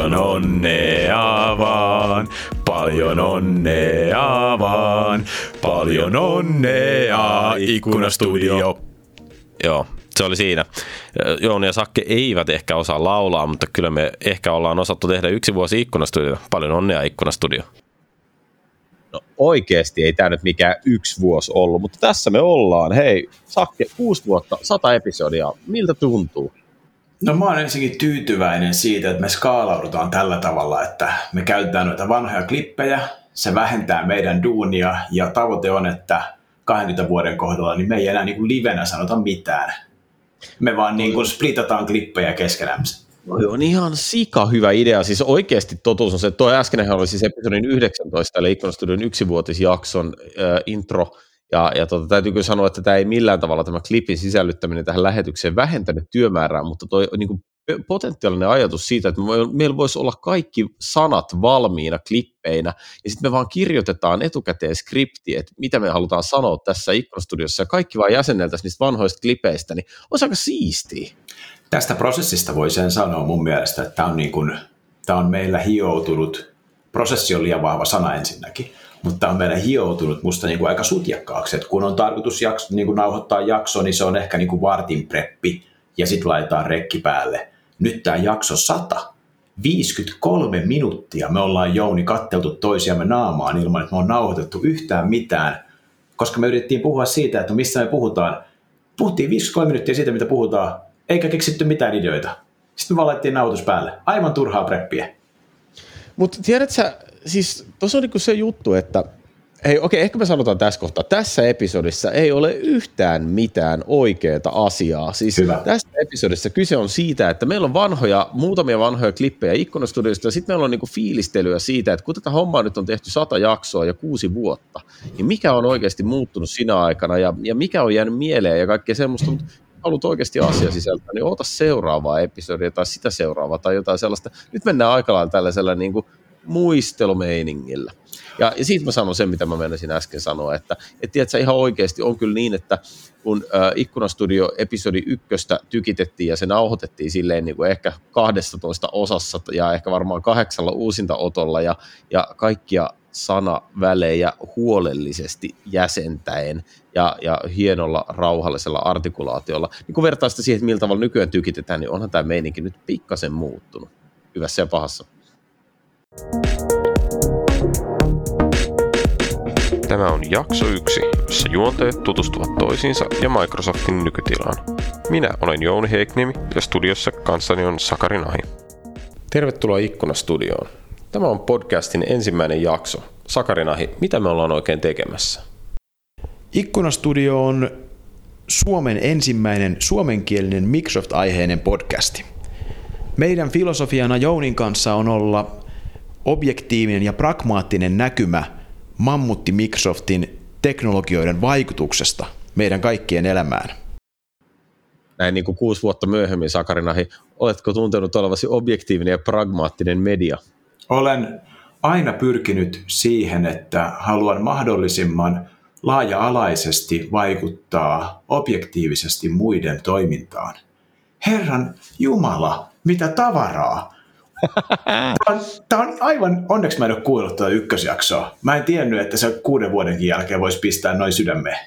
Paljon onnea vaan, paljon onnea vaan, paljon onnea ikkunastudio. Joo, se oli siinä. Jouni ja Sakke eivät ehkä osaa laulaa, mutta kyllä me ehkä ollaan osattu tehdä yksi vuosi ikkunastudio. Paljon onnea ikkunastudio. No oikeasti ei tämä nyt mikään yksi vuosi ollut, mutta tässä me ollaan. Hei, Sakke, kuusi vuotta, sata episodia. Miltä tuntuu? No mä oon ensinnäkin tyytyväinen siitä, että me skaalaudutaan tällä tavalla, että me käytetään noita vanhoja klippejä, se vähentää meidän duunia ja tavoite on, että 20 vuoden kohdalla niin me ei enää niin kuin livenä sanota mitään. Me vaan niin kuin splitataan klippejä keskenämme. No on ihan sika hyvä idea. Siis oikeasti totuus on se, että tuo äskenhän oli siis episodin 19, eli Ikkunastudion yksivuotisjakson äh, intro, ja, ja tota, täytyy kyllä sanoa, että tämä ei millään tavalla tämä klipin sisällyttäminen tähän lähetykseen vähentänyt työmäärää, mutta tuo niin potentiaalinen ajatus siitä, että meillä voisi olla kaikki sanat valmiina klippeinä, ja sitten me vaan kirjoitetaan etukäteen skripti, että mitä me halutaan sanoa tässä ikkunastudiossa, ja kaikki vaan jäsenneltäisiin niistä vanhoista klipeistä, niin olisi aika siistiä. Tästä prosessista voi sen sanoa mun mielestä, että tämä on, niin kuin, tämä on meillä hioutunut, prosessi on liian vahva sana ensinnäkin, mutta on meillä hioutunut musta niin kuin aika sutjakkaaksi, että kun on tarkoitus jakso, niin kuin nauhoittaa jakso, niin se on ehkä niin kuin vartin preppi, ja sitten laitetaan rekki päälle. Nyt tämä jakso 100, 53 minuuttia me ollaan Jouni katteltu toisiamme naamaan ilman, että me on nauhoitettu yhtään mitään, koska me yritettiin puhua siitä, että missä me puhutaan. Puhuttiin 53 minuuttia siitä, mitä puhutaan, eikä keksitty mitään ideoita. Sitten me vaan laitettiin nauhoitus päälle. Aivan turhaa preppiä. Mutta tiedätkö, siis tuossa on niinku se juttu, että Hei, okei, ehkä me sanotaan tässä kohtaa. Tässä episodissa ei ole yhtään mitään oikeaa asiaa. Siis Hyvä. tässä episodissa kyse on siitä, että meillä on vanhoja, muutamia vanhoja klippejä ikkunastudiosta, ja sitten meillä on niinku fiilistelyä siitä, että kun tätä hommaa nyt on tehty sata jaksoa ja kuusi vuotta, niin mikä on oikeasti muuttunut sinä aikana, ja, ja mikä on jäänyt mieleen, ja kaikkea semmoista, mutta haluat oikeasti asia sisältää, niin ota seuraavaa episodia tai sitä seuraavaa tai jotain sellaista. Nyt mennään aika lailla tällaisella niin kuin muistelumeiningillä. Ja, ja siitä mä sanon sen, mitä mä menisin äsken sanoa, että et tiedätkö, ihan oikeasti on kyllä niin, että kun äh, Ikkunastudio episodi ykköstä tykitettiin ja se nauhoitettiin silleen niin kuin ehkä 12 osassa ja ehkä varmaan kahdeksalla uusinta otolla ja, ja kaikkia sanavälejä huolellisesti jäsentäen ja, ja hienolla rauhallisella artikulaatiolla. Niin kun vertaa sitä siihen, että millä tavalla nykyään tykitetään, niin onhan tämä meininki nyt pikkasen muuttunut, hyvässä ja pahassa. Tämä on jakso yksi, jossa juonteet tutustuvat toisiinsa ja Microsoftin nykytilaan. Minä olen Jouni Heikniemi ja studiossa kanssani on Sakari Nahi. Tervetuloa Ikkuna-studioon. Tämä on podcastin ensimmäinen jakso. Sakari Nahi, mitä me ollaan oikein tekemässä? Ikkunastudio on Suomen ensimmäinen suomenkielinen Microsoft-aiheinen podcasti. Meidän filosofiana Jounin kanssa on olla objektiivinen ja pragmaattinen näkymä mammutti Microsoftin teknologioiden vaikutuksesta meidän kaikkien elämään. Näin niin kuin kuusi vuotta myöhemmin, Sakarinahi, oletko tuntenut olevasi objektiivinen ja pragmaattinen media? Olen aina pyrkinyt siihen, että haluan mahdollisimman laaja-alaisesti vaikuttaa objektiivisesti muiden toimintaan. Herran Jumala, mitä tavaraa! Tämä on, tämä on aivan, onneksi mä en ole kuullut tuota ykkösjaksoa. Mä en tiennyt, että se kuuden vuodenkin jälkeen voisi pistää noin sydämeen.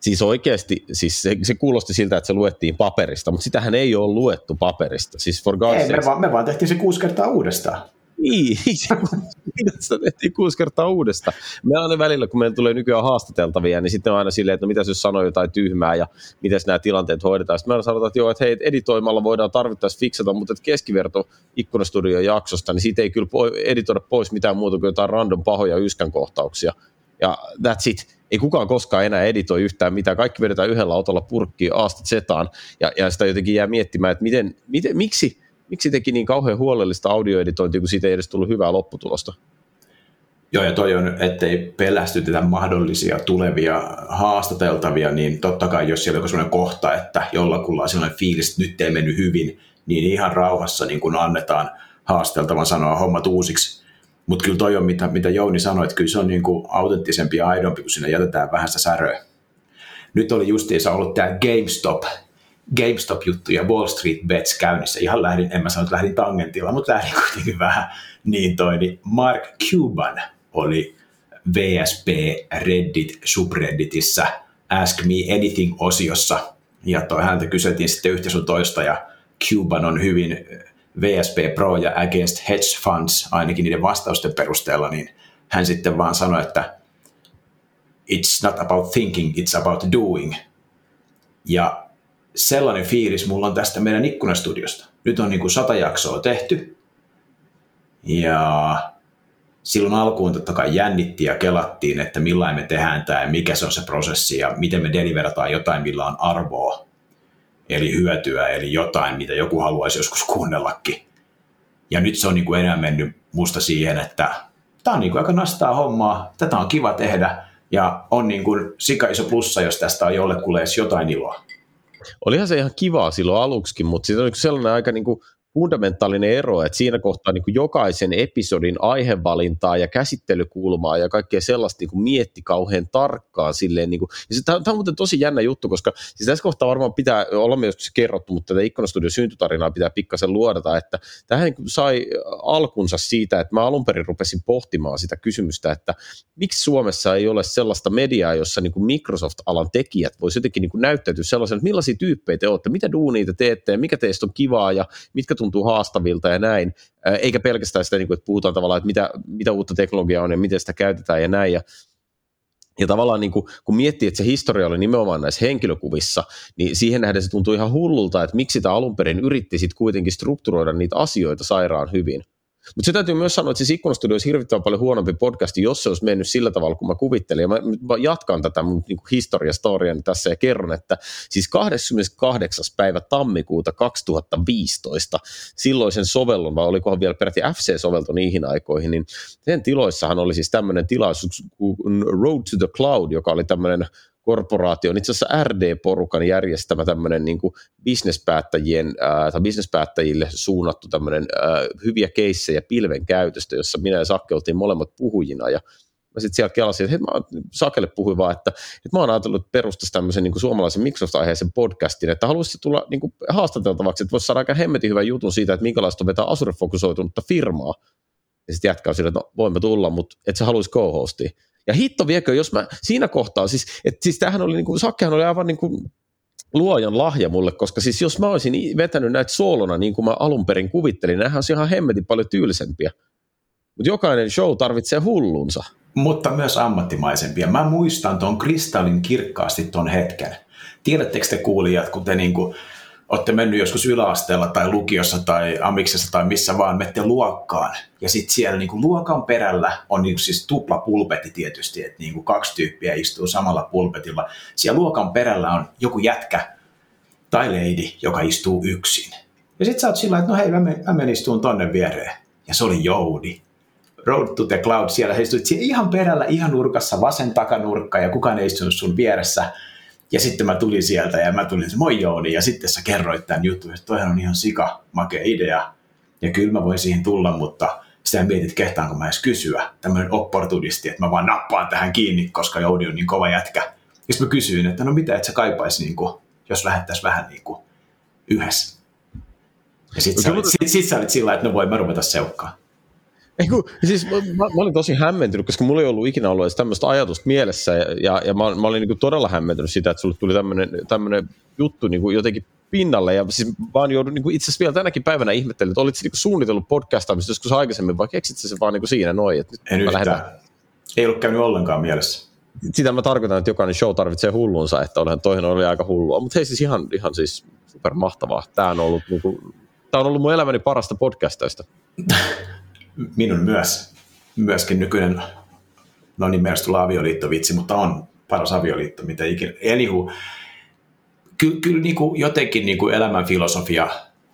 Siis oikeasti, siis se, se kuulosti siltä, että se luettiin paperista, mutta sitähän ei ole luettu paperista. Siis for God's ei, me vaan, me vaan tehtiin se kuusi kertaa uudestaan. Niin, sitä tehtiin kuusi kertaa uudesta. Me aina välillä, kun meillä tulee nykyään haastateltavia, niin sitten on aina silleen, että no mitä jos sanoo jotain tyhmää ja miten nämä tilanteet hoidetaan. Sitten me aina sanotaan, että joo, että hei, editoimalla voidaan tarvittaessa fiksata, mutta että keskiverto ikkunastudion jaksosta, niin siitä ei kyllä editoida pois mitään muuta kuin jotain random pahoja yskän kohtauksia. Ja that's it. Ei kukaan koskaan enää editoi yhtään mitään. Kaikki vedetään yhdellä otolla purkkiin aasta zetaan. Ja, ja sitä jotenkin jää miettimään, että miten, miten, miksi – miksi teki niin kauhean huolellista audioeditointia, kun siitä ei edes tullut hyvää lopputulosta? Joo, ja toi on, ettei pelästytetä mahdollisia tulevia haastateltavia, niin totta kai jos siellä on sellainen kohta, että jollakulla on sellainen fiilis, että nyt ei mennyt hyvin, niin ihan rauhassa niin kun annetaan haasteltavan sanoa hommat uusiksi. Mutta kyllä toi on, mitä, mitä Jouni sanoi, että kyllä se on niin kuin autenttisempi ja aidompi, kun sinne jätetään vähän sitä säröä. Nyt oli justiinsa ollut tämä GameStop GameStop-juttu ja Wall Street Bets käynnissä. Ihan lähdin, en mä sano, että lähdin tangentilla, mutta lähdin kuitenkin vähän niin toi, niin Mark Cuban oli VSP Reddit subredditissä Ask Me Anything-osiossa, ja toi häntä kyseltiin sitten yhtä sun toista, ja Cuban on hyvin VSP Pro ja Against Hedge Funds, ainakin niiden vastausten perusteella, niin hän sitten vaan sanoi, että it's not about thinking, it's about doing. Ja sellainen fiilis mulla on tästä meidän ikkunastudiosta. Nyt on niin kuin sata jaksoa tehty, ja silloin alkuun totta kai jännittiin ja kelattiin, että millain me tehdään tämä ja mikä se on se prosessi ja miten me deliverataan jotain, millä on arvoa, eli hyötyä, eli jotain, mitä joku haluaisi joskus kuunnellakin. Ja nyt se on niin kuin enää mennyt musta siihen, että tämä on niin kuin aika nastaa hommaa, tätä on kiva tehdä ja on niin kuin sika iso plussa, jos tästä on jollekulle edes jotain iloa. Olihan se ihan kivaa silloin aluksi, mutta siitä on sellainen aika niin kuin fundamentaalinen ero, että siinä kohtaa niin kuin jokaisen episodin aihevalintaa ja käsittelykulmaa ja kaikkea sellaista niin kuin mietti kauhean tarkkaan. Silleen, niin kuin, ja tämä on muuten tosi jännä juttu, koska siis tässä kohtaa varmaan pitää, olla myös kerrottu, mutta tätä Ikkonastudion syntytarinaa pitää pikkasen luodata, että tähän niin sai alkunsa siitä, että mä alun perin rupesin pohtimaan sitä kysymystä, että miksi Suomessa ei ole sellaista mediaa, jossa niin kuin Microsoft-alan tekijät voisi jotenkin niin kuin näyttäytyä sellaisen, että millaisia tyyppejä te olette, mitä duunia te teette ja mikä teistä on kivaa ja mitkä tuntuu haastavilta ja näin, eikä pelkästään sitä, niin että puhutaan tavallaan, että mitä, mitä uutta teknologiaa on ja miten sitä käytetään ja näin, ja ja tavallaan niin kuin, kun miettii, että se historia oli nimenomaan näissä henkilökuvissa, niin siihen nähden se tuntuu ihan hullulta, että miksi sitä alun perin yritti sitten kuitenkin strukturoida niitä asioita sairaan hyvin. Mutta se täytyy myös sanoa, että siis Ikkunastudio olisi hirvittävän paljon huonompi podcasti, jos se olisi mennyt sillä tavalla, kun mä kuvittelin. Ja mä, mä jatkan tätä mun niin historiastoriani tässä ja kerron, että siis 28. päivä tammikuuta 2015 silloisen sovellun, vai olikohan vielä peräti FC-sovelto niihin aikoihin, niin sen tiloissahan oli siis tämmöinen tilaisuus kuin Road to the Cloud, joka oli tämmöinen korporaatio on itse asiassa RD-porukan järjestämä tämmöinen niin bisnespäättäjien ää, tai bisnespäättäjille suunnattu tämmöinen ää, hyviä keissejä pilven käytöstä, jossa minä ja Sakke oltiin molemmat puhujina ja mä sitten siellä kelasin, että hei, mä Sakelle puhuin vaan, että, että mä oon ajatellut, että perustaisi tämmöisen niin suomalaisen Microsoft-aiheisen podcastin, että haluaisit tulla niin kuin haastateltavaksi, että voisi saada aika hemmetin hyvän jutun siitä, että minkälaista on vetää Azure-fokusoitunutta firmaa. Ja sitten jatkaa sillä, että no voimme tulla, mutta et sä haluaisi co-hostia. Ja hitto viekö, jos mä siinä kohtaa, siis, että siis tämähän oli, niin kuin, Sakkehan oli aivan niin kuin, luojan lahja mulle, koska siis jos mä olisin vetänyt näitä soolona niin kuin mä alun perin kuvittelin, nämähän olisi ihan hemmetin paljon tyylisempiä. Mutta jokainen show tarvitsee hullunsa. Mutta myös ammattimaisempia. Mä muistan tuon kristallin kirkkaasti tuon hetken. Tiedättekö te kuulijat, kun te niinku olette mennyt joskus yläasteella tai lukiossa tai amiksessa tai missä vaan, menette luokkaan. Ja sitten siellä niinku luokan perällä on niinku siis tupla pulpetti tietysti, että niinku kaksi tyyppiä istuu samalla pulpetilla. Siellä luokan perällä on joku jätkä tai lady, joka istuu yksin. Ja sitten sä oot sillä että no hei, mä, men, mä istuun tonne viereen. Ja se oli Joudi. Road to the Cloud, siellä he istuit ihan perällä, ihan nurkassa, vasen takanurkka ja kukaan ei istunut sun vieressä ja sitten mä tulin sieltä ja mä tulin se moi Jouni ja sitten sä kerroit tämän jutun, että toihan on ihan sika makea idea. Ja kyllä mä voin siihen tulla, mutta sitä mietit, kehtaanko mä edes kysyä. Tämmöinen opportunisti, että mä vaan nappaan tähän kiinni, koska Jouni on niin kova jätkä. Ja sitten mä kysyin, että no mitä, et sä kaipaisi, niin kuin, jos lähettäisiin vähän niin kuin yhdessä. Ja sitten sä, sit, sit sä olit sillä että no voi mä ruveta seukkaan. Ei kun, siis mä, mä, olin tosi hämmentynyt, koska mulla ei ollut ikinä ollut edes tämmöistä ajatusta mielessä, ja, ja, ja mä, mä olin niin todella hämmentynyt sitä, että sulle tuli tämmöinen, juttu niin kuin jotenkin pinnalle, ja siis vaan joudun niin itse asiassa vielä tänäkin päivänä ihmettelin, että olitko niin suunnitellut podcastaamista joskus aikaisemmin, vai keksit se vaan niin siinä noin, että nyt en yhtään. Lähdetään. Ei ollut käynyt ollenkaan mielessä. Sitä mä tarkoitan, että jokainen show tarvitsee hullunsa, että olihan toihin oli aika hullua, mutta hei siis ihan, ihan siis super mahtavaa. Tämä on ollut, niin kuin, tämä on ollut mun elämäni parasta podcastoista. minun myös, myöskin nykyinen, no niin mielestä tulla avioliittovitsi, mutta on paras avioliitto, mitä ikinä. Anywho, kyllä, kyllä niin kuin jotenkin niin kuin elämän filosofia,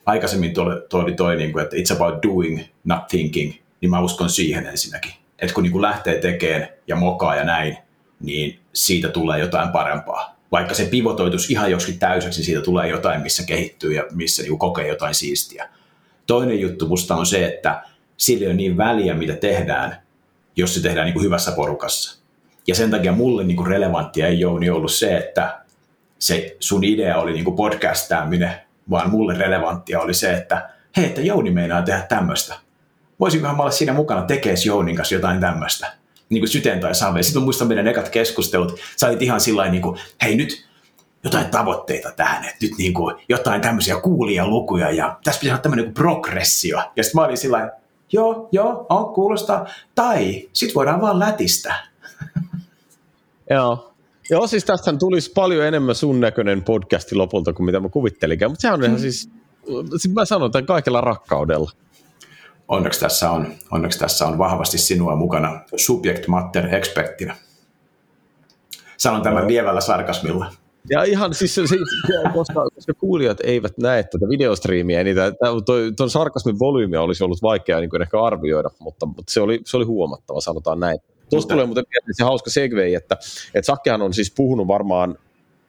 aikaisemmin toi, toi, toi niin kuin, että it's about doing, not thinking, niin mä uskon siihen ensinnäkin. Että kun niin kuin lähtee tekemään ja mokaa ja näin, niin siitä tulee jotain parempaa. Vaikka se pivotoitus ihan joskin täyseksi, niin siitä tulee jotain, missä kehittyy ja missä niin kokee jotain siistiä. Toinen juttu musta on se, että sillä ei ole niin väliä, mitä tehdään, jos se tehdään niin kuin hyvässä porukassa. Ja sen takia mulle niin kuin relevanttia ei ole niin ollut se, että se sun idea oli niin podcastaaminen, vaan mulle relevanttia oli se, että hei, että Jouni meinaa tehdä tämmöistä. Voisinkohan mä olla siinä mukana tekees Jounin kanssa jotain tämmöistä? Niin kuin syteen tai save. Sitten muistan meidän ekat keskustelut. Sä olit ihan sillä niin kuin, hei nyt jotain tavoitteita tähän, että nyt niin kuin jotain tämmöisiä kuulia lukuja ja tässä pitää olla tämmöinen niin progressio. Ja sitten mä olin sillä joo, joo, on, kuulostaa. Tai sitten voidaan vaan lätistä. Joo. Joo, siis tästä tulisi paljon enemmän sun näköinen podcasti lopulta kuin mitä mä kuvittelinkään, mutta sehän on ihan mm. siis, siis mä sanon tämän kaikella rakkaudella. Onneksi tässä on, onneksi tässä on vahvasti sinua mukana subject matter expertinä. Sanon tämän no. vievällä sarkasmilla. Ja ihan siis, se, koska, koska kuulijat eivät näe tätä videostriimiä, niin tuon sarkasmin volyymiä olisi ollut vaikea niin kuin ehkä arvioida, mutta, mutta se, oli, se oli huomattava, sanotaan näin. Tuosta tulee muuten mieleen se hauska segway, että, että Sakkehan on siis puhunut varmaan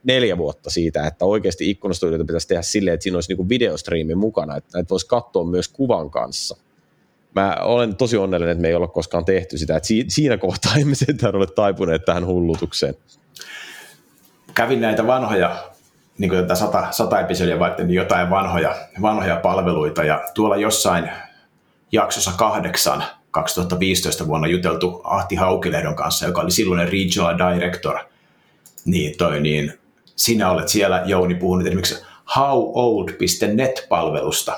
neljä vuotta siitä, että oikeasti ikkunastudioita pitäisi tehdä silleen, että siinä olisi niin videostriimi mukana, että näitä voisi katsoa myös kuvan kanssa. Mä olen tosi onnellinen, että me ei ole koskaan tehty sitä, että siinä kohtaa emme sentään ole taipuneet tähän hullutukseen kävin näitä vanhoja, niin kuin tätä sata, sata episodia varten, niin jotain vanhoja, vanhoja palveluita, ja tuolla jossain jaksossa kahdeksan 2015 vuonna juteltu Ahti Haukilehdon kanssa, joka oli silloinen regional director, niin, toi, niin sinä olet siellä, Jouni, puhunut esimerkiksi howold.net-palvelusta.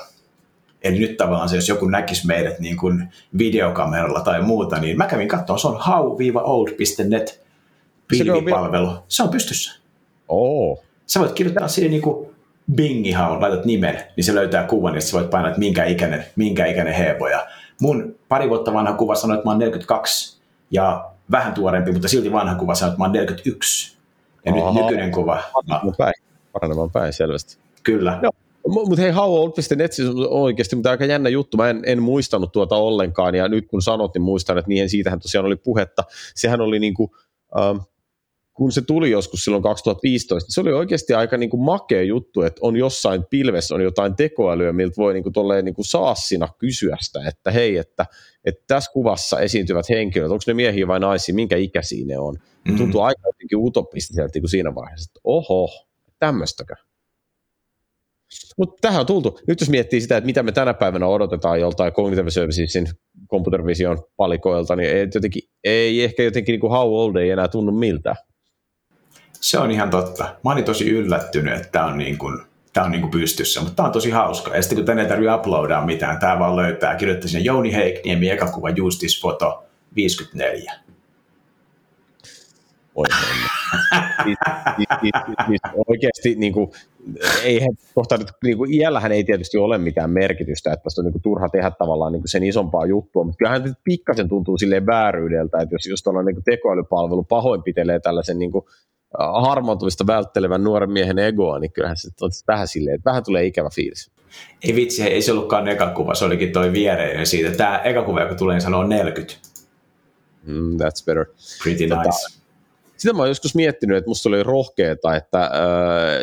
Eli nyt tavallaan se, jos joku näkisi meidät niin kuin videokameralla tai muuta, niin mä kävin katsomaan, se on how-old.net pilvipalvelu. Se on pystyssä. Oh. Sä voit kirjoittaa siihen niin kuin Bingihaun, laitat nimen, niin se löytää kuvan, ja sä voit painaa, että minkä ikäinen, minkä ikäinen Hebo. Ja mun pari vuotta vanha kuva sanoi, että mä oon 42, ja vähän tuorempi, mutta silti vanha kuva sanoi, että mä oon 41. Ja Aha. nyt nykyinen kuva... Paranemaan päin, paranemaan päin selvästi. Kyllä. No. Mutta hei, howold.net siis on oikeasti mutta aika jännä juttu. Mä en, en muistanut tuota ollenkaan, ja nyt kun sanot, niin muistan, että niihin siitähän tosiaan oli puhetta. Sehän oli niinku, ähm, kun se tuli joskus silloin 2015, niin se oli oikeasti aika niin kuin makea juttu, että on jossain pilvessä on jotain tekoälyä, miltä voi niin kuin tolleen niin kuin saassina kysyä sitä, että hei, että, että tässä kuvassa esiintyvät henkilöt, onko ne miehiä vai naisia, minkä ikäisiä ne on. Mm-hmm. Tuntuu aika jotenkin utopistiselta niin kuin siinä vaiheessa, että oho, tämmöistäkö. Mutta tähän on tultu. Nyt jos miettii sitä, että mitä me tänä päivänä odotetaan joltain Cognitive Servicesin computer vision palikoilta, niin ei, jotenkin, ei ehkä jotenkin niin kuin how old ei enää tunnu miltä. Se on ihan totta. Mä olin tosi yllättynyt, että tämä on, niin kuin, tämä on niin kuin pystyssä, mutta tämä on tosi hauska. Ja sitten kun tänne ei tarvitse uploadaa mitään, tämä vaan löytää. Kirjoittaa sinne Jouni Heikniemi, eka kuva Justice Photo 54. Oi, siis, siis, siis, siis, oikeasti niin kuin, ei kohta, niin kuin, iällähän ei tietysti ole mitään merkitystä, että tästä on niin kuin, turha tehdä tavallaan niin kuin sen isompaa juttua, mutta kyllähän pikkasen tuntuu silleen vääryydeltä, että jos, jos tuollainen niin tekoälypalvelu pahoinpitelee tällaisen niin kuin, harmautuvista välttelevän nuoren miehen egoa, niin kyllähän se on vähän silleen, että vähän tulee ikävä fiilis. Ei vitsi, ei se ollutkaan eka kuva, se olikin toi viereinen siitä. Tämä eka kuva, joka tulee, niin sanoo 40. Mm, that's better. Pretty tota, nice sitä mä oon joskus miettinyt, että musta oli rohkeeta, että äh,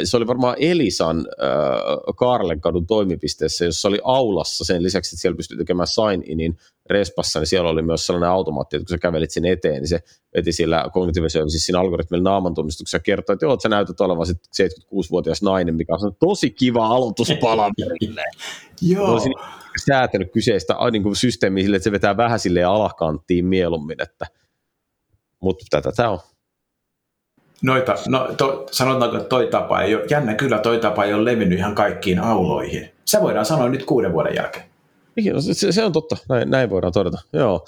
se oli varmaan Elisan äh, Kaarlenkadun toimipisteessä, jossa oli aulassa sen lisäksi, että siellä pystyi tekemään sign-inin respassa, niin siellä oli myös sellainen automaatti, että kun sä kävelit sen eteen, niin se veti sillä Cognitive Services siinä algoritmilla naamantunnistuksessa ja kertoi, että joo, että sä näytät olevan 76-vuotias nainen, mikä on tosi kiva aloituspalaverille. joo. Olisin säätänyt kyseistä niin kuin systeemiä sille, että se vetää vähän silleen alakanttiin mieluummin, että mutta tätä tämä on noita, no, to, sanotaanko, että toi tapa ei ole, jännä kyllä toi tapa ei ole levinnyt ihan kaikkiin auloihin. Se voidaan sanoa nyt kuuden vuoden jälkeen. No, se, se on totta, näin, näin voidaan todeta. Joo.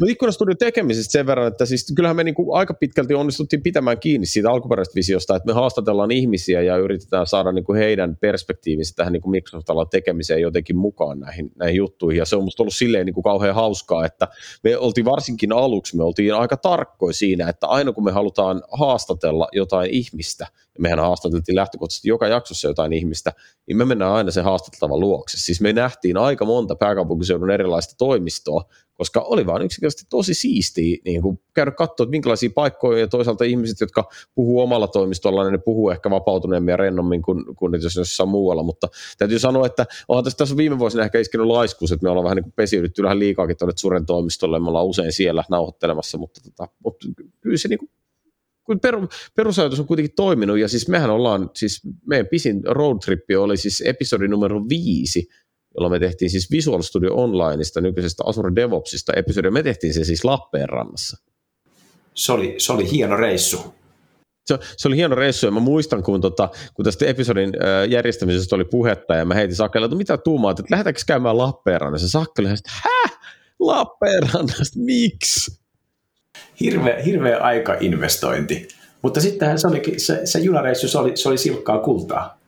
Mutta ikkunastudion tekemisestä sen verran, että siis kyllähän me niinku aika pitkälti onnistuttiin pitämään kiinni siitä alkuperäisestä visiosta, että me haastatellaan ihmisiä ja yritetään saada niinku heidän perspektiivinsä tähän niinku Microsoft-alan tekemiseen jotenkin mukaan näihin, näihin juttuihin. Ja se on musta ollut silleen niinku kauhean hauskaa, että me oltiin varsinkin aluksi, me oltiin aika tarkkoja siinä, että aina kun me halutaan haastatella jotain ihmistä, mehän haastateltiin lähtökohtaisesti joka jaksossa jotain ihmistä, niin me mennään aina sen haastateltavan luokse. Siis me nähtiin aika monta pääkaupunkiseudun erilaista toimistoa, koska oli vaan yksinkertaisesti tosi siistiä niin kuin käydä katsoa, että minkälaisia paikkoja ja toisaalta ihmiset, jotka puhuu omalla toimistolla, niin ne puhuu ehkä vapautuneemmin ja rennommin kuin, kuin jos jossain muualla, mutta täytyy sanoa, että onhan tässä, tässä viime vuosina ehkä iskenyt laiskuus, että me ollaan vähän niin pesiydytty vähän liikaakin tuonne Suren toimistolle, me ollaan usein siellä nauhoittelemassa, mutta, tota, mutta kyllä se niin kuin kun per, perusajatus on kuitenkin toiminut, ja siis mehän ollaan, siis meidän pisin roadtrippi oli siis episodi numero viisi, jolloin me tehtiin siis Visual Studio Onlineista, nykyisestä Azure DevOpsista episodia, me tehtiin se siis Lappeenrannassa. Se oli, se oli hieno reissu. Se, se oli hieno reissu ja mä muistan, kun, tota, kun tästä episodin äh, järjestämisestä oli puhetta ja mä heitin Sakelle, että mitä tuumaat, että lähdetäänkö käymään Lappeenrannassa. Sakka oli että häh? Lappeenrannasta, miksi? Hirveä, hirveä aika-investointi. Mutta sittenhän se, olikin, se, se junareissu, se oli, se oli silkkaa kultaa.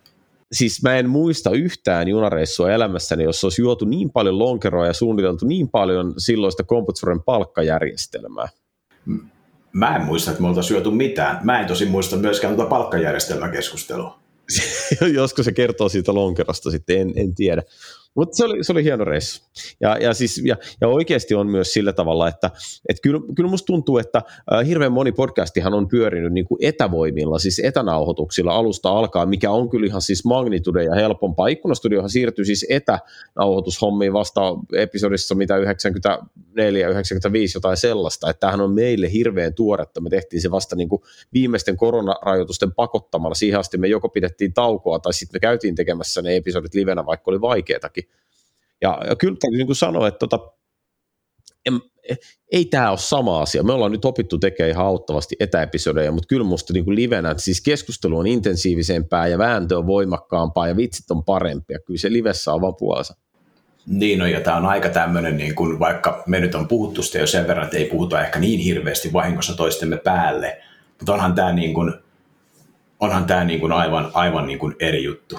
Siis mä en muista yhtään junareissua elämässäni, jos olisi juotu niin paljon lonkeroa ja suunniteltu niin paljon silloista Computsuren palkkajärjestelmää. Mä en muista, että me oltaisiin syöty mitään. Mä en tosi muista myöskään tuota palkkajärjestelmäkeskustelua. Joskus se kertoo siitä lonkerosta sitten, en, en tiedä. Mutta se oli, se oli hieno reissu. Ja, ja, siis, ja, ja oikeasti on myös sillä tavalla, että et kyllä, kyllä musta tuntuu, että äh, hirveän moni podcastihan on pyörinyt niin kuin etävoimilla, siis etänauhoituksilla alusta alkaa, mikä on kyllä ihan siis magnitude ja helpompaa. Ikkunastudiohan siirtyi siis etänauhoitushommiin vasta episodissa mitä 94, 95 jotain sellaista, että tämähän on meille hirveän tuoretta. Me tehtiin se vasta niin kuin viimeisten koronarajoitusten pakottamalla. Siihen asti me joko pidettiin taukoa tai sitten me käytiin tekemässä ne episodit livenä, vaikka oli vaikeatakin. Ja, ja kyllä täytyy niin sanoa, että tota, en, ei tämä ole sama asia. Me ollaan nyt opittu tekemään ihan auttavasti etäepisodeja, mutta kyllä musta niin kuin livenä, että siis keskustelu on intensiivisempää ja vääntö on voimakkaampaa ja vitsit on parempia. Kyllä se livessä on vaan puolensa. Niin no, ja tämä on aika tämmöinen, niin kuin, vaikka me nyt on puhuttu sitä jo sen verran, että ei puhuta ehkä niin hirveästi vahingossa toistemme päälle, mutta onhan tämä, niin kuin, onhan tämä niin kuin aivan, aivan niin kuin eri juttu.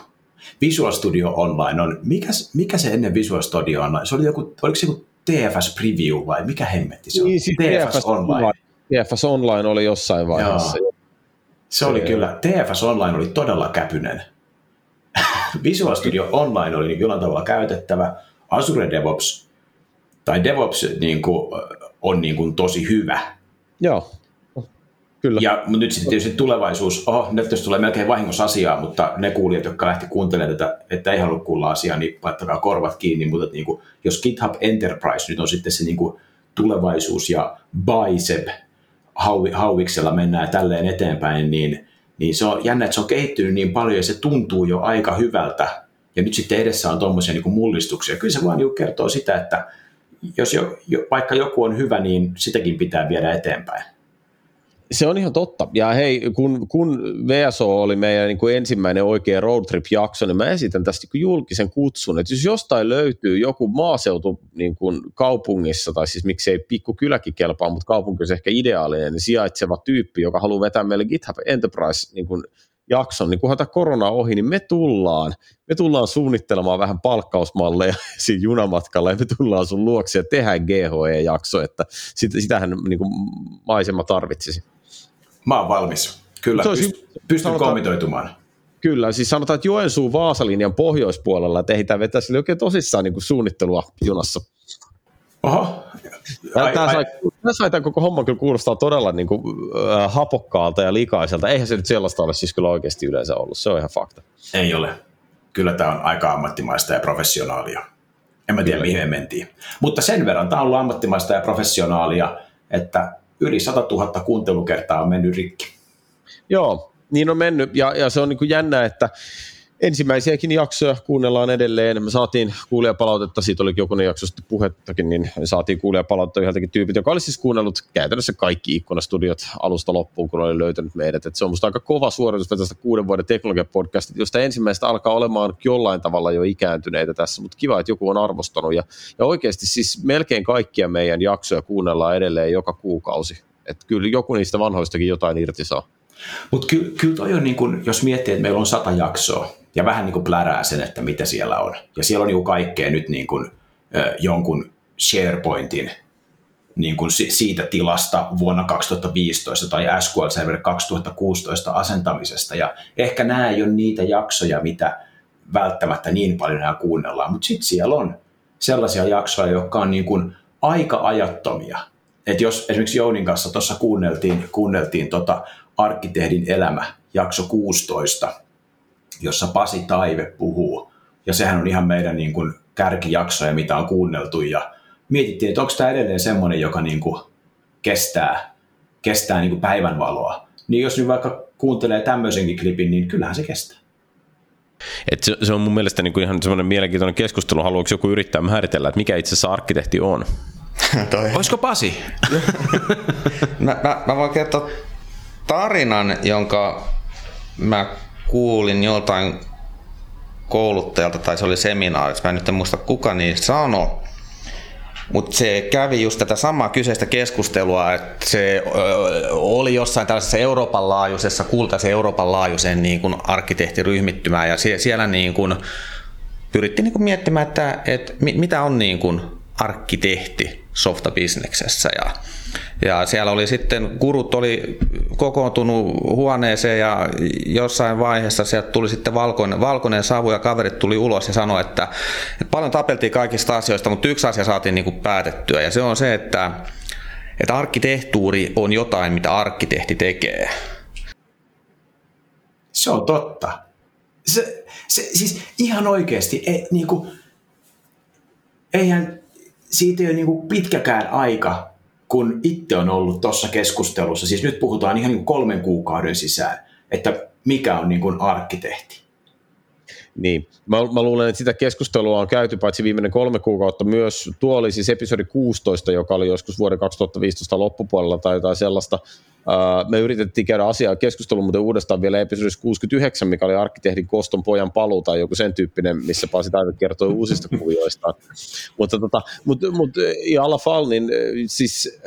Visual Studio Online on, mikä, mikä se ennen Visual Studio Online, se oli joku, oliko se joku TFS Preview vai mikä hemmetti se on? Niin, siis TFS, TFS Online. TFS Online oli jossain vaiheessa. Joo. Se oli kyllä, TFS Online oli todella käpynen. Visual Studio Online oli jollain tavalla käytettävä. Azure DevOps tai DevOps niin kuin, on niin kuin tosi hyvä. Joo. Kyllä. Ja nyt sitten tietysti tulevaisuus, oho, nyt jos tulee melkein vahingossa asiaa, mutta ne kuulijat, jotka lähti kuuntelemaan tätä, että ei halua kuulla asiaa, niin laittakaa korvat kiinni, mutta niin kuin, jos GitHub Enterprise nyt on sitten se niin kuin tulevaisuus ja bicep hauviksella mennään tälleen eteenpäin, niin, niin se on jännä, että se on kehittynyt niin paljon ja se tuntuu jo aika hyvältä. Ja nyt sitten edessä on tuommoisia niin mullistuksia. Kyllä se vaan niin kertoo sitä, että jos jo, jo, vaikka joku on hyvä, niin sitäkin pitää viedä eteenpäin. Se on ihan totta. Ja hei, kun, kun VSO oli meidän niin kuin ensimmäinen oikea roadtrip-jakso, niin mä esitän tästä niin julkisen kutsun, että jos jostain löytyy joku maaseutu niin kuin kaupungissa, tai siis miksei pikkukyläkin kelpaa, mutta kaupunki on ehkä ideaalinen, niin sijaitseva tyyppi, joka haluaa vetää meille GitHub Enterprise niin kuin jakson, niin kunhan tämä korona ohi, niin me tullaan, me tullaan suunnittelemaan vähän palkkausmalleja siinä junamatkalla ja me tullaan sun luokse ja tehdään GHE-jakso, että sit, sitähän niin kuin maisema tarvitsisi. Mä oon valmis. Kyllä, olisi, pyst- pystyn sanotaan, komitoitumaan. Kyllä, siis sanotaan, että Joensuun Vaasalinjan pohjoispuolella, että ehditään vetää sille oikein tosissaan niin kuin suunnittelua junassa. Oho. Ai, tämä, sai, tämä sai tämän koko homma kyllä kuulostaa todella niin kuin, äh, hapokkaalta ja likaiselta. Eihän se nyt sellaista ole siis kyllä oikeasti yleensä ollut, se on ihan fakta. Ei ole. Kyllä tämä on aika ammattimaista ja professionaalia. En mä tiedä, kyllä. mihin me mentiin. Mutta sen verran tämä on ollut ammattimaista ja professionaalia, että yli 100 000 kuuntelukertaa on mennyt rikki. Joo, niin on mennyt, ja, ja se on niin kuin jännä, että ensimmäisiäkin jaksoja kuunnellaan edelleen. Me saatiin kuulijapalautetta, siitä oli jokunen jakso sitten puhettakin, niin saatiin kuulijapalautetta yhdeltäkin tyypit, joka oli siis kuunnellut käytännössä kaikki ikkunastudiot alusta loppuun, kun oli löytänyt meidät. Et se on musta aika kova suoritus tästä kuuden vuoden teknologiapodcastit, josta ensimmäistä alkaa olemaan jollain tavalla jo ikääntyneitä tässä, mutta kiva, että joku on arvostanut. Ja, ja oikeasti siis melkein kaikkia meidän jaksoja kuunnellaan edelleen joka kuukausi. Että kyllä joku niistä vanhoistakin jotain irti saa. Mutta ky- kyllä toi on niin kun, jos miettii, että meillä on sata jaksoa ja vähän niin kuin plärää sen, että mitä siellä on. Ja siellä on niin kuin kaikkea nyt niin kuin, jonkun SharePointin niin kuin siitä tilasta vuonna 2015 tai SQL Server 2016 asentamisesta. Ja ehkä nämä ei ole niitä jaksoja, mitä välttämättä niin paljon enää kuunnellaan, mutta sitten siellä on sellaisia jaksoja, jotka on niin kuin aika ajattomia. Et jos esimerkiksi Jounin kanssa tuossa kuunneltiin, kuunneltiin tota Arkkitehdin elämä, jakso 16, jossa Pasi Taive puhuu. Ja sehän on ihan meidän niin kuin kärkijaksoja, mitä on kuunneltu. Ja mietittiin, että onko tämä edelleen semmoinen, joka niin kuin kestää, kestää niin kuin päivänvaloa. niin jos nyt vaikka kuuntelee tämmöisenkin klipin, niin kyllähän se kestää. Et se, se on mun mielestä niin kuin ihan semmoinen mielenkiintoinen keskustelu. Haluatko joku yrittää määritellä, että mikä itse asiassa arkkitehti on? Toi. Olisiko Pasi? mä, mä, mä voin kertoa tarinan, jonka mä kuulin joltain kouluttajalta, tai se oli seminaarissa, mä en nyt en muista kuka niin sanoi, mutta se kävi just tätä samaa kyseistä keskustelua, että se oli jossain tällaisessa Euroopan laajuisessa, kultaisen Euroopan laajuisen niin kuin arkkitehtiryhmittymään ja sie, siellä niin kuin pyrittiin niin kuin miettimään, että, että mitä on niin kuin arkkitehti softabisneksessä ja ja siellä oli sitten, kurut oli kokoontunut huoneeseen ja jossain vaiheessa sieltä tuli sitten valkoinen, valkoinen savu ja kaverit tuli ulos ja sanoi, että, että paljon tapeltiin kaikista asioista, mutta yksi asia saatiin niin kuin päätettyä ja se on se, että, että arkkitehtuuri on jotain, mitä arkkitehti tekee. Se on totta. Se, se, siis ihan oikeasti, ei, niin kuin, eihän siitä ei ole niin kuin pitkäkään aika, kun itse on ollut tuossa keskustelussa, siis nyt puhutaan ihan niin kolmen kuukauden sisään, että mikä on niin kuin arkkitehti. Niin, mä, mä luulen, että sitä keskustelua on käyty paitsi viimeinen kolme kuukautta myös, tuo oli siis episodi 16, joka oli joskus vuoden 2015 loppupuolella tai jotain sellaista, me yritettiin käydä asiaa keskustelua, mutta uudestaan vielä episodissa 69, mikä oli arkkitehdin Koston pojan paluu tai joku sen tyyppinen, missä Pasi Taive kertoi uusista kuvioista. mutta, tota, mutta, mutta ja alla fall, niin siis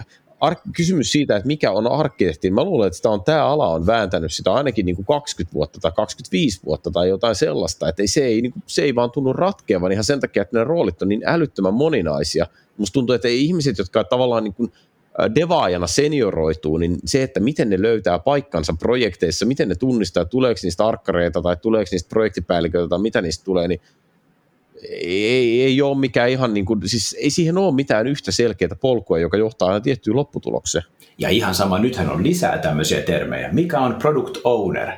kysymys siitä, että mikä on arkkitehti, mä luulen, että sitä on, tämä ala on vääntänyt sitä ainakin niin kuin 20 vuotta tai 25 vuotta tai jotain sellaista, että se ei, niin kuin, se ei vaan tunnu ratkeavan ihan sen takia, että ne roolit on niin älyttömän moninaisia. Musta tuntuu, että ei ihmiset, jotka tavallaan niin kuin devaajana senioroituu, niin se, että miten ne löytää paikkansa projekteissa, miten ne tunnistaa, tuleeko niistä arkkareita tai tuleeko niistä projektipäälliköitä tai mitä niistä tulee, niin ei, ei ole mikään ihan niin kuin, siis ei siihen ole mitään yhtä selkeää polkua, joka johtaa aina tiettyyn lopputulokseen. Ja ihan sama, nythän on lisää tämmöisiä termejä. Mikä on product owner?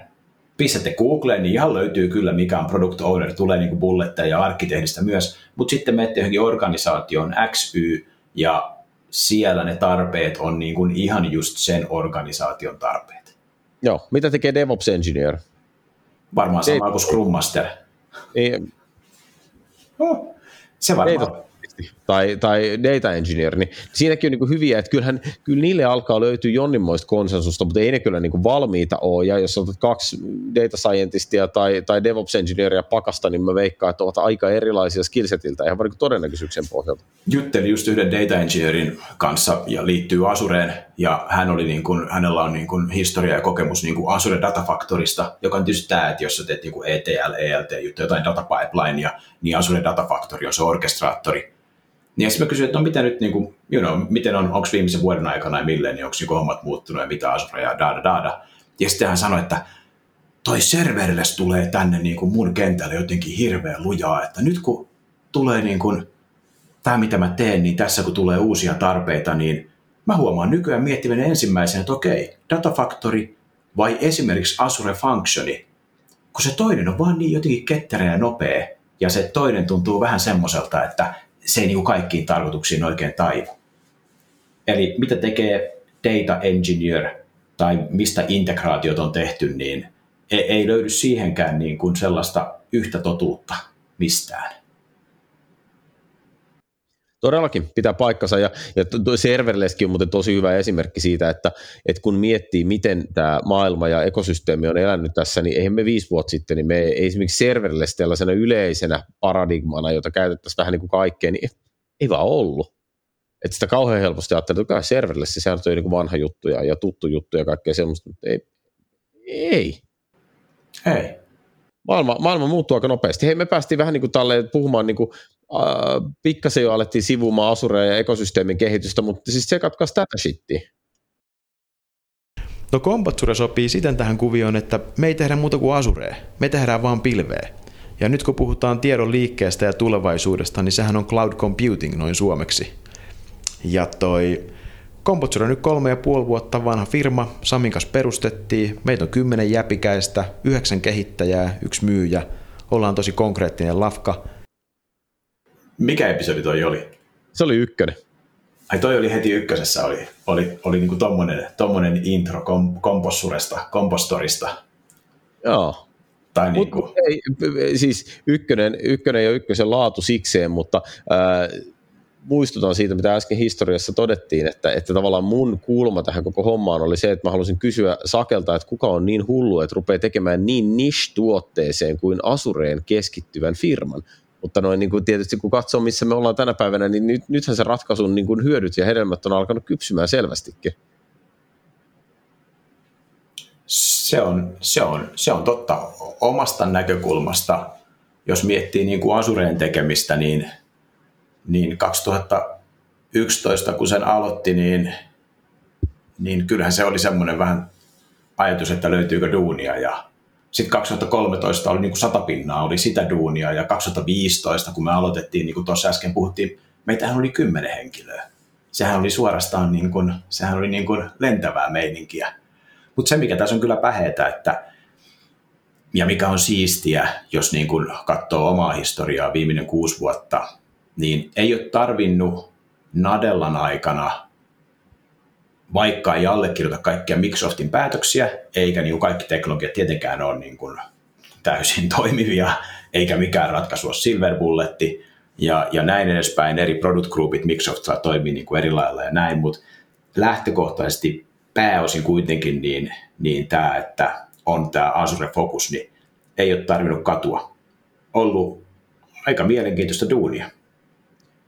Pistätte Googleen, niin ihan löytyy kyllä, mikä on product owner. Tulee niin kuin bulletteja ja arkkitehdistä myös, mutta sitten menette johonkin organisaation XY ja siellä ne tarpeet on niin kuin ihan just sen organisaation tarpeet. Joo, mitä tekee DevOps Engineer? Varmaan sama kuin Scrum Master. Ei, oh, se varmaan tai, tai data engineer, niin siinäkin on niin hyviä, että kyllähän, kyllä niille alkaa löytyä jonninmoista konsensusta, mutta ei ne kyllä niin valmiita ole, ja jos otat kaksi data scientistia tai, tai DevOps engineeria pakasta, niin mä veikkaan, että ovat aika erilaisia skillsetiltä, ihan vaikka todennäköisyyksien pohjalta. Juttelin just yhden data engineerin kanssa ja liittyy Asureen, ja hän oli niin kuin, hänellä on niin kuin historia ja kokemus niin kuin Azure Data Factorista, joka on tietysti tämä, että jos sä teet niin kuin ETL, ELT jotain data pipelinea, niin Azure Data Factory on se orkestraattori, niin sitten mä kysyin, että no mitä nyt, niin kuin, you know, miten on, onko viimeisen vuoden aikana ja milleen, niin onko niin hommat muuttunut ja mitä Azure ja da, da, da, da. Ja sitten hän sanoi, että toi serverless tulee tänne niin kuin mun kentälle jotenkin hirveän lujaa, että nyt kun tulee niin kuin, tämä mitä mä teen, niin tässä kun tulee uusia tarpeita, niin mä huomaan nykyään miettivän ensimmäisenä, että okei, Data Factory vai esimerkiksi Azure Functioni, kun se toinen on vaan niin jotenkin ketterä ja nopea, ja se toinen tuntuu vähän semmoiselta, että se ei niin kaikkiin tarkoituksiin oikein taivu. Eli mitä tekee data engineer tai mistä integraatiot on tehty, niin ei, ei löydy siihenkään niin kuin sellaista yhtä totuutta mistään. Todellakin pitää paikkansa ja, ja tuo serverlesskin on muuten tosi hyvä esimerkki siitä, että, että kun miettii, miten tämä maailma ja ekosysteemi on elänyt tässä, niin eihän me viisi vuotta sitten, niin me ei esimerkiksi serverless tällaisena yleisenä paradigmana, jota käytettäisiin vähän niin kuin kaikkeen, niin ei vaan ollut. Että sitä kauhean helposti ajattelee, että serverless, sehän on niin kuin vanha juttu ja, ja tuttu juttu ja kaikkea semmoista, mutta ei. Ei. Ei. Maailma, maailma muuttuu aika nopeasti. Hei, me päästiin vähän niin kuin talleen puhumaan niin kuin äh, pikkasen jo alettiin sivumaan Asurea ja ekosysteemin kehitystä, mutta siis se katkaisi tätä shittiä. No Combatsure sopii siten tähän kuvioon, että me ei tehdä muuta kuin Asuree, me tehdään vaan pilveä. Ja nyt kun puhutaan tiedon liikkeestä ja tulevaisuudesta, niin sehän on cloud computing noin suomeksi. Ja toi Combatsure on nyt kolme ja puoli vuotta vanha firma, Samin kanssa perustettiin, meitä on kymmenen jäpikäistä, yhdeksän kehittäjää, yksi myyjä, ollaan tosi konkreettinen lafka – mikä episodi toi oli? Se oli ykkönen. Ai toi oli heti ykkösessä, oli, oli, oli niinku tommonen, tommonen intro kom, kompossuresta, kompostorista. Joo. Tai niin kuin... ei, siis ykkönen, ykkönen ja ykkösen laatu sikseen, mutta äh, muistutan siitä, mitä äsken historiassa todettiin, että, että tavallaan mun kulma tähän koko hommaan oli se, että mä halusin kysyä Sakelta, että kuka on niin hullu, että rupeaa tekemään niin niche-tuotteeseen kuin Asureen keskittyvän firman. Mutta noin niin kuin tietysti kun katsoo, missä me ollaan tänä päivänä, niin nyt, nythän se ratkaisun niin kuin hyödyt ja hedelmät on alkanut kypsymään selvästikin. Se on, se on, se on totta. Omasta näkökulmasta, jos miettii niin kuin Asureen tekemistä, niin, niin 2011, kun sen aloitti, niin, niin kyllähän se oli semmoinen vähän ajatus, että löytyykö duunia ja sitten 2013 oli niin kuin sata pinnaa, oli sitä duunia, ja 2015, kun me aloitettiin, niin kuin tuossa äsken puhuttiin, meitähän oli kymmenen henkilöä. Sehän oli suorastaan niin kuin, sehän oli niin kuin lentävää meininkiä. Mutta se, mikä tässä on kyllä päheetä, että ja mikä on siistiä, jos niin kuin katsoo omaa historiaa viimeinen kuusi vuotta, niin ei ole tarvinnut Nadellan aikana vaikka ei allekirjoita kaikkia Microsoftin päätöksiä, eikä niin kuin kaikki teknologiat tietenkään ole niin kuin täysin toimivia, eikä mikään ratkaisu ole silver bulletti, ja, ja näin edespäin, eri product groupit Microsoft saa toimia niin kuin eri lailla ja näin, mutta lähtökohtaisesti pääosin kuitenkin niin, niin tämä, että on tämä Azure Focus, niin ei ole tarvinnut katua. Ollut aika mielenkiintoista duunia.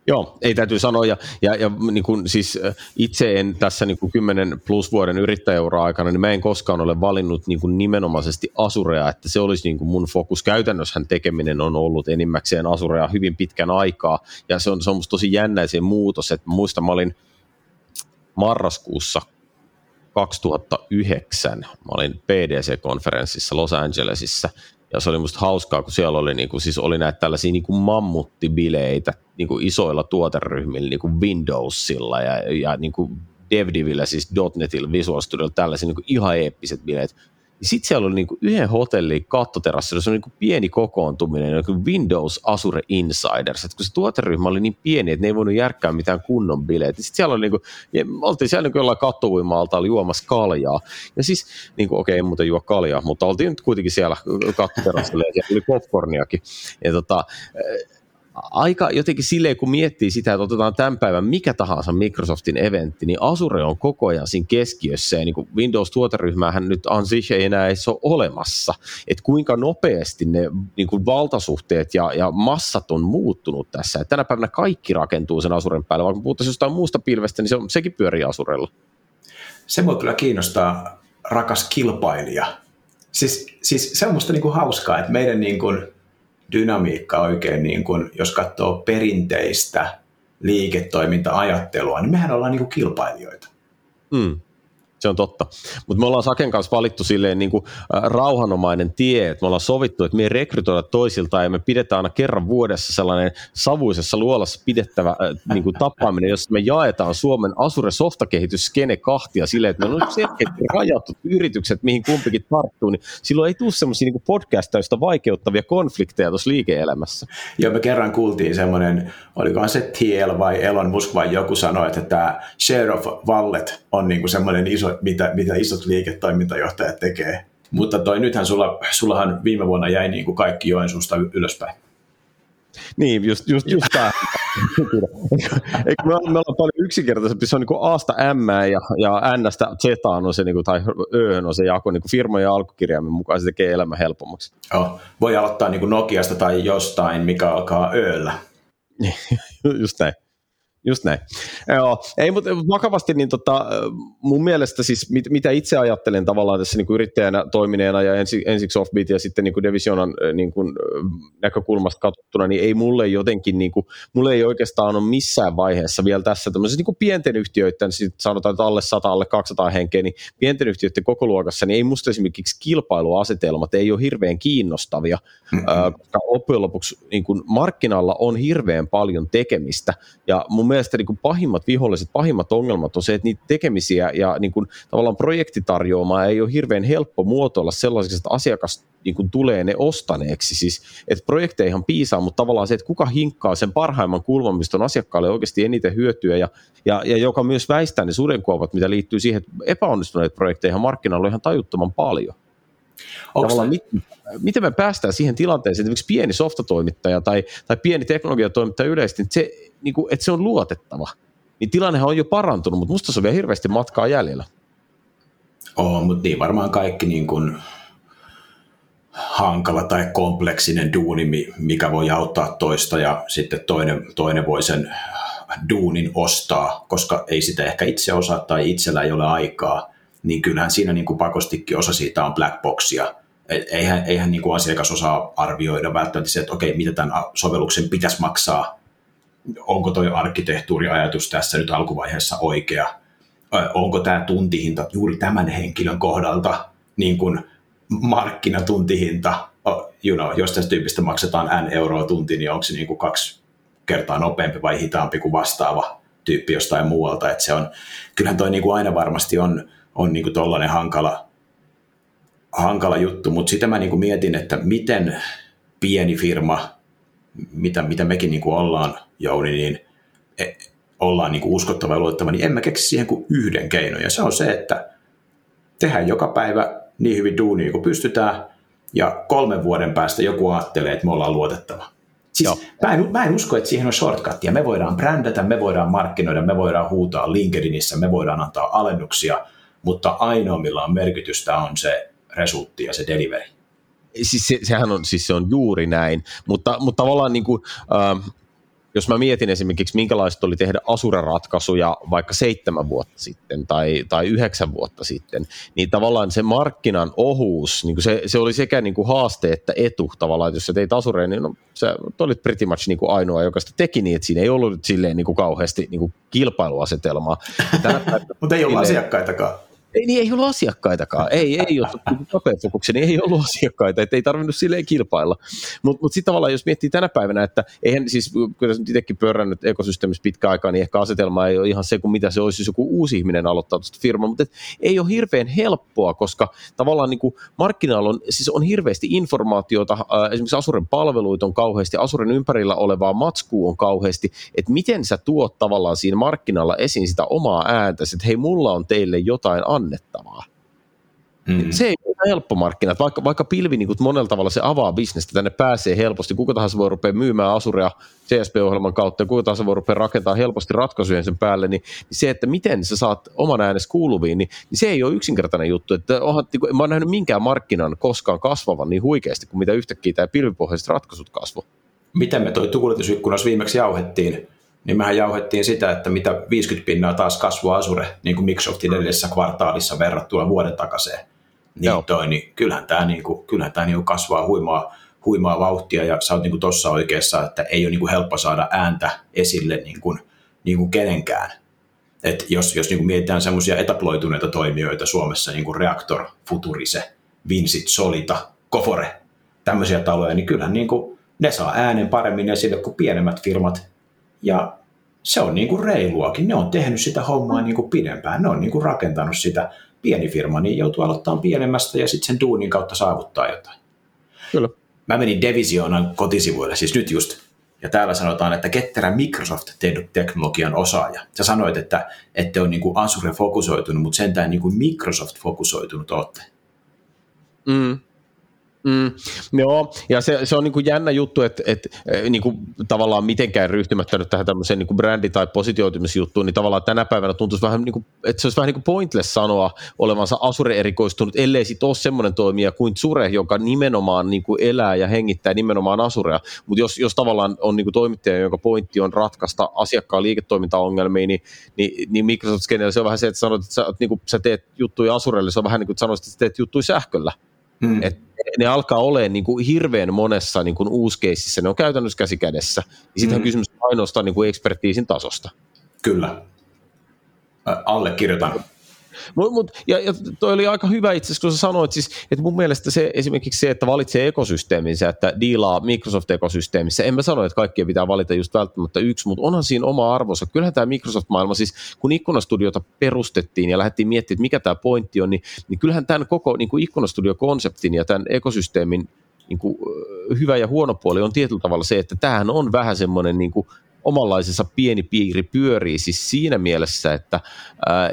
Joo, ei täytyy sanoa, ja, ja, ja niin kuin, siis itse en tässä niin kuin 10 plus vuoden yrittäjäuraa aikana, niin mä en koskaan ole valinnut niin kuin nimenomaisesti Asurea, että se olisi niin kuin mun fokus. Käytännössähän tekeminen on ollut enimmäkseen Asurea hyvin pitkän aikaa, ja se on, se on musta tosi jännä se muutos, että muistan, mä olin marraskuussa 2009, mä olin PDC-konferenssissa Los Angelesissa, ja se oli musta hauskaa, kun siellä oli, niin kuin, siis oli näitä tällaisia niin kuin mammuttibileitä kuin isoilla tuoteryhmillä, kuin Windowsilla ja, ja kuin DevDivillä, siis .NETillä, Visual Studiolla, tällaisia kuin ihan eeppiset bileet. Sitten siellä oli niinku yhden hotellin kattoterassilla, se oli niinku pieni kokoontuminen, niinku Windows Azure Insiders, että kun se tuoteryhmä oli niin pieni, että ne ei voinut järkkää mitään kunnon bileitä. Sitten siellä oli niinku, ja me oltiin siellä niinku jollain kattovuimaalta oli juomassa kaljaa. Ja siis, niinku, okei, okay, muuten juo kaljaa, mutta oltiin nyt kuitenkin siellä kattoterassilla ja siellä oli popcorniakin. Ja tota, aika jotenkin silleen, kun miettii sitä, että otetaan tämän päivän mikä tahansa Microsoftin eventti, niin Azure on koko ajan siinä keskiössä ja niin kuin Windows-tuoteryhmähän nyt Ansich ei enää edes ole olemassa. Että kuinka nopeasti ne niin kuin valtasuhteet ja, ja massat on muuttunut tässä. Et tänä päivänä kaikki rakentuu sen Azuren päälle, vaikka puhuttaisiin jostain muusta pilvestä, niin se, sekin pyörii Azurella. Se voi kyllä kiinnostaa rakas kilpailija. Siis, siis se on musta niin kuin hauskaa, että meidän niin kuin dynamiikka oikein, niin kuin, jos katsoo perinteistä liiketoiminta-ajattelua, niin mehän ollaan niin kuin kilpailijoita. Mm se on totta. Mutta me ollaan Saken kanssa valittu silleen niin kuin, rauhanomainen tie, että me ollaan sovittu, että me ei rekrytoida toisilta ja me pidetään aina kerran vuodessa sellainen savuisessa luolassa pidettävä äh, niin kuin tapaaminen, jossa me jaetaan Suomen Asure softakehitysskene kahtia silleen, että meillä on selkeästi rajattu yritykset, mihin kumpikin tarttuu, niin silloin ei tule semmoisia niin podcastaista vaikeuttavia konflikteja tuossa liike-elämässä. Joo, me kerran kuultiin semmoinen, olikohan se TL vai Elon Musk vai joku sanoi, että tämä share of wallet on niin kuin semmoinen iso mitä, mitä isot liiketoimintajohtajat tekee. Mutta toi nythän sulla, sullahan viime vuonna jäi niin kuin kaikki Joensuusta ylöspäin. Niin, just, just, just tämä. Eikö me, me ollaan paljon yksinkertaisempi, se on niin Asta M ja, ja N-stä Z on se, niin kuin, tai Ö on se jako niin kuin firmojen alkukirjaimen mukaan, se tekee elämä helpommaksi. Joo, voi aloittaa niin kuin Nokiasta tai jostain, mikä alkaa Öllä. just näin. Just näin. Joo, ei, mutta vakavasti niin tota, mun mielestä siis mit, mitä itse ajattelen tavallaan tässä niin kuin yrittäjänä toimineena ja ensi, ensiksi Offbeat ja sitten niin kuin Divisionan niin kuin, näkökulmasta katsottuna, niin ei mulle jotenkin, niin kuin, mulle ei oikeastaan ole missään vaiheessa vielä tässä tämmöisessä niin kuin pienten yhtiöiden, sit sanotaan, että alle 100, alle 200 henkeä, niin pienten yhtiöiden koko luokassa, niin ei musta esimerkiksi kilpailuasetelmat ei ole hirveän kiinnostavia, mm-hmm. koska loppujen lopuksi niin kuin markkinalla on hirveän paljon tekemistä ja mun mielestä niin kuin pahimmat viholliset, pahimmat ongelmat on se, että niitä tekemisiä ja niin kuin, tavallaan projektitarjoamaa ei ole hirveän helppo muotoilla sellaiseksi, että asiakas niin kuin, tulee ne ostaneeksi. Siis, että projekteihan piisaa, mutta tavallaan se, että kuka hinkkaa sen parhaimman kulman, mistä on asiakkaalle oikeasti eniten hyötyä ja, ja, ja joka myös väistää ne sudenkuopat, mitä liittyy siihen, että epäonnistuneet projekteihin markkinoilla on ihan tajuttoman paljon. Tavallaan, miten, miten me päästään siihen tilanteeseen, että esimerkiksi pieni softatoimittaja tai, tai pieni teknologiatoimittaja yleisesti, että se, niin kuin, että se on luotettava. Niin tilannehan on jo parantunut, mutta musta se on vielä hirveästi matkaa jäljellä. On, mutta niin varmaan kaikki niin kuin hankala tai kompleksinen duuni, mikä voi auttaa toista ja sitten toinen, toinen voi sen duunin ostaa, koska ei sitä ehkä itse osaa tai itsellä ei ole aikaa, niin kyllähän siinä niin kuin pakostikin osa siitä on black boxia. E, eihän, eihän niin kuin asiakas osaa arvioida välttämättä se, että okei, mitä tämän sovelluksen pitäisi maksaa, onko tuo arkkitehtuuriajatus tässä nyt alkuvaiheessa oikea, onko tämä tuntihinta juuri tämän henkilön kohdalta niin kuin markkinatuntihinta, you know, jos tästä tyypistä maksetaan n euroa tunti, niin onko se niin kuin kaksi kertaa nopeampi vai hitaampi kuin vastaava tyyppi jostain muualta. että se on, kyllähän toi niin kuin aina varmasti on, on niin kuin tollainen hankala, hankala juttu, mutta sitä mä niin kuin mietin, että miten pieni firma, mitä, mitä mekin niin kuin ollaan, Jouni, niin e, ollaan niin kuin uskottava ja luotettava, niin en mä keksi siihen kuin yhden keinon, ja se on se, että tehdään joka päivä niin hyvin duunia kuin pystytään, ja kolmen vuoden päästä joku ajattelee, että me ollaan luotettava. Siis mä, en, mä en usko, että siihen on shortcutia. Me voidaan brändätä, me voidaan markkinoida, me voidaan huutaa LinkedInissä, me voidaan antaa alennuksia, mutta ainoa, millä on merkitystä, on se resultti ja se delivery. Siis se, sehän on, siis se on juuri näin, mutta, mutta tavallaan niin kuin, äh, jos mä mietin esimerkiksi, minkälaista oli tehdä Asura-ratkaisuja vaikka seitsemän vuotta sitten tai, tai yhdeksän vuotta sitten, niin tavallaan se markkinan ohuus, niin kuin se, se oli sekä niin kuin haaste että etu tavallaan, että jos sä teit Asureen, niin no, sä olit pretty much niin kuin ainoa, joka sitä teki niin, että siinä ei ollut silleen niin kuin kauheasti niin kuin kilpailuasetelmaa. Mutta ei ollut asiakkaitakaan. Ei, niin ei ollut asiakkaitakaan. Ei, ei ollut kapeafokuksen, niin ei ollut asiakkaita, että ei tarvinnut silleen kilpailla. Mutta mut sitten tavallaan, jos miettii tänä päivänä, että eihän siis, kun nyt itsekin pyörännyt ekosysteemissä pitkä aikaa, niin ehkä asetelma ei ole ihan se, kuin mitä se olisi, jos joku uusi ihminen aloittaa tuosta firmaa, mutta ei ole hirveän helppoa, koska tavallaan niin kuin markkinoilla on, siis on hirveästi informaatiota, esimerkiksi Asuren palveluita on kauheasti, Asuren ympärillä olevaa matskua on kauheasti, että miten sä tuot tavallaan siinä markkinalla esiin sitä omaa ääntä, että hei, mulla on teille jotain annettavaa. Mm. Se ei ole helppo markkina. Vaikka, vaikka pilvi niin monella tavalla se avaa bisnestä, tänne pääsee helposti. Kuka tahansa voi rupea myymään Asurea CSP-ohjelman kautta ja kuka tahansa voi rupea rakentamaan helposti ratkaisuja sen päälle, niin, niin se, että miten sä saat oman äänes kuuluviin, niin, niin se ei ole yksinkertainen juttu. Että onhan, niin kuin, mä oon nähnyt minkään markkinan koskaan kasvavan niin huikeasti kuin mitä yhtäkkiä tämä pilvipohjaiset ratkaisut kasvu. Miten me toi tuuletusikkunassa viimeksi jauhettiin niin mehän jauhettiin sitä, että mitä 50 pinnaa taas kasvua Azure niin kuin Microsoftin edellisessä kvartaalissa verrattuna vuoden takaiseen. Niin, toi, niin kyllähän tämä, niin kuin, kyllähän tämä niin kuin kasvaa huimaa, huimaa vauhtia ja sä oot niin tuossa oikeassa, että ei ole niin kuin helppo saada ääntä esille niin kuin, niin kuin kenenkään. Et jos jos niin kuin mietitään semmoisia etaploituneita toimijoita Suomessa, niin kuin Reaktor, Futurise, Vinsit, Solita, Kofore, tämmöisiä taloja, niin kyllähän niin kuin ne saa äänen paremmin esille kuin pienemmät firmat, ja se on niin kuin reiluakin. Ne on tehnyt sitä hommaa niin kuin pidempään. Ne on niin kuin rakentanut sitä. Pieni firma niin joutuu aloittamaan pienemmästä ja sitten sen duunin kautta saavuttaa jotain. Kyllä. Mä menin Devisionan kotisivuille, siis nyt just, ja täällä sanotaan, että ketterä Microsoft-teknologian osaaja. Sä sanoit, että ette ole niin kuin Azure-fokusoitunut, mutta sentään niin kuin Microsoft-fokusoitunut olette. Mm. Mm, joo, ja se, se on niin kuin jännä juttu, että, että e, niin kuin tavallaan mitenkään ryhtymättä nyt tähän tämmöiseen niin kuin brändi- tai positioitumisjuttuun, niin tavallaan tänä päivänä tuntuisi vähän, niin kuin, että se olisi vähän niin kuin pointless sanoa olevansa Asure-erikoistunut, ellei sitten ole semmoinen toimija kuin Sure, joka nimenomaan niin kuin elää ja hengittää nimenomaan Asurea, mutta jos, jos tavallaan on niin kuin toimittaja, jonka pointti on ratkaista asiakkaan liiketoimintaongelmia, niin, niin, niin Microsoft se on vähän se, että sanot, että sä, niin kuin, sä teet juttuja Asurelle, se on vähän niin kuin sanoisit, että sä teet juttuja sähköllä. Hmm. Et ne alkaa olemaan niin kuin hirveän monessa niin kuin uuskeississä, ne on käytännössä käsi kädessä. Ja sitten mm. kysymys ainoastaan niin kuin ekspertiisin tasosta. Kyllä. Allekirjoitan. Mut, mut, ja, ja toi oli aika hyvä itse asiassa, kun sä sanoit, siis, että mun mielestä se esimerkiksi se, että valitsee ekosysteeminsä, että diilaa Microsoft-ekosysteemissä, en mä sano, että kaikkien pitää valita just välttämättä yksi, mutta onhan siinä oma arvonsa. Kyllähän tämä Microsoft-maailma, siis kun ikkunastudiota perustettiin ja lähdettiin miettimään, että mikä tämä pointti on, niin, niin kyllähän tämän koko niin ikkunastudio-konseptin ja tämän ekosysteemin niin kuin, hyvä ja huono puoli on tietyllä tavalla se, että tämähän on vähän semmoinen niin kuin, omanlaisensa pieni piiri pyörii siis siinä mielessä, että ää,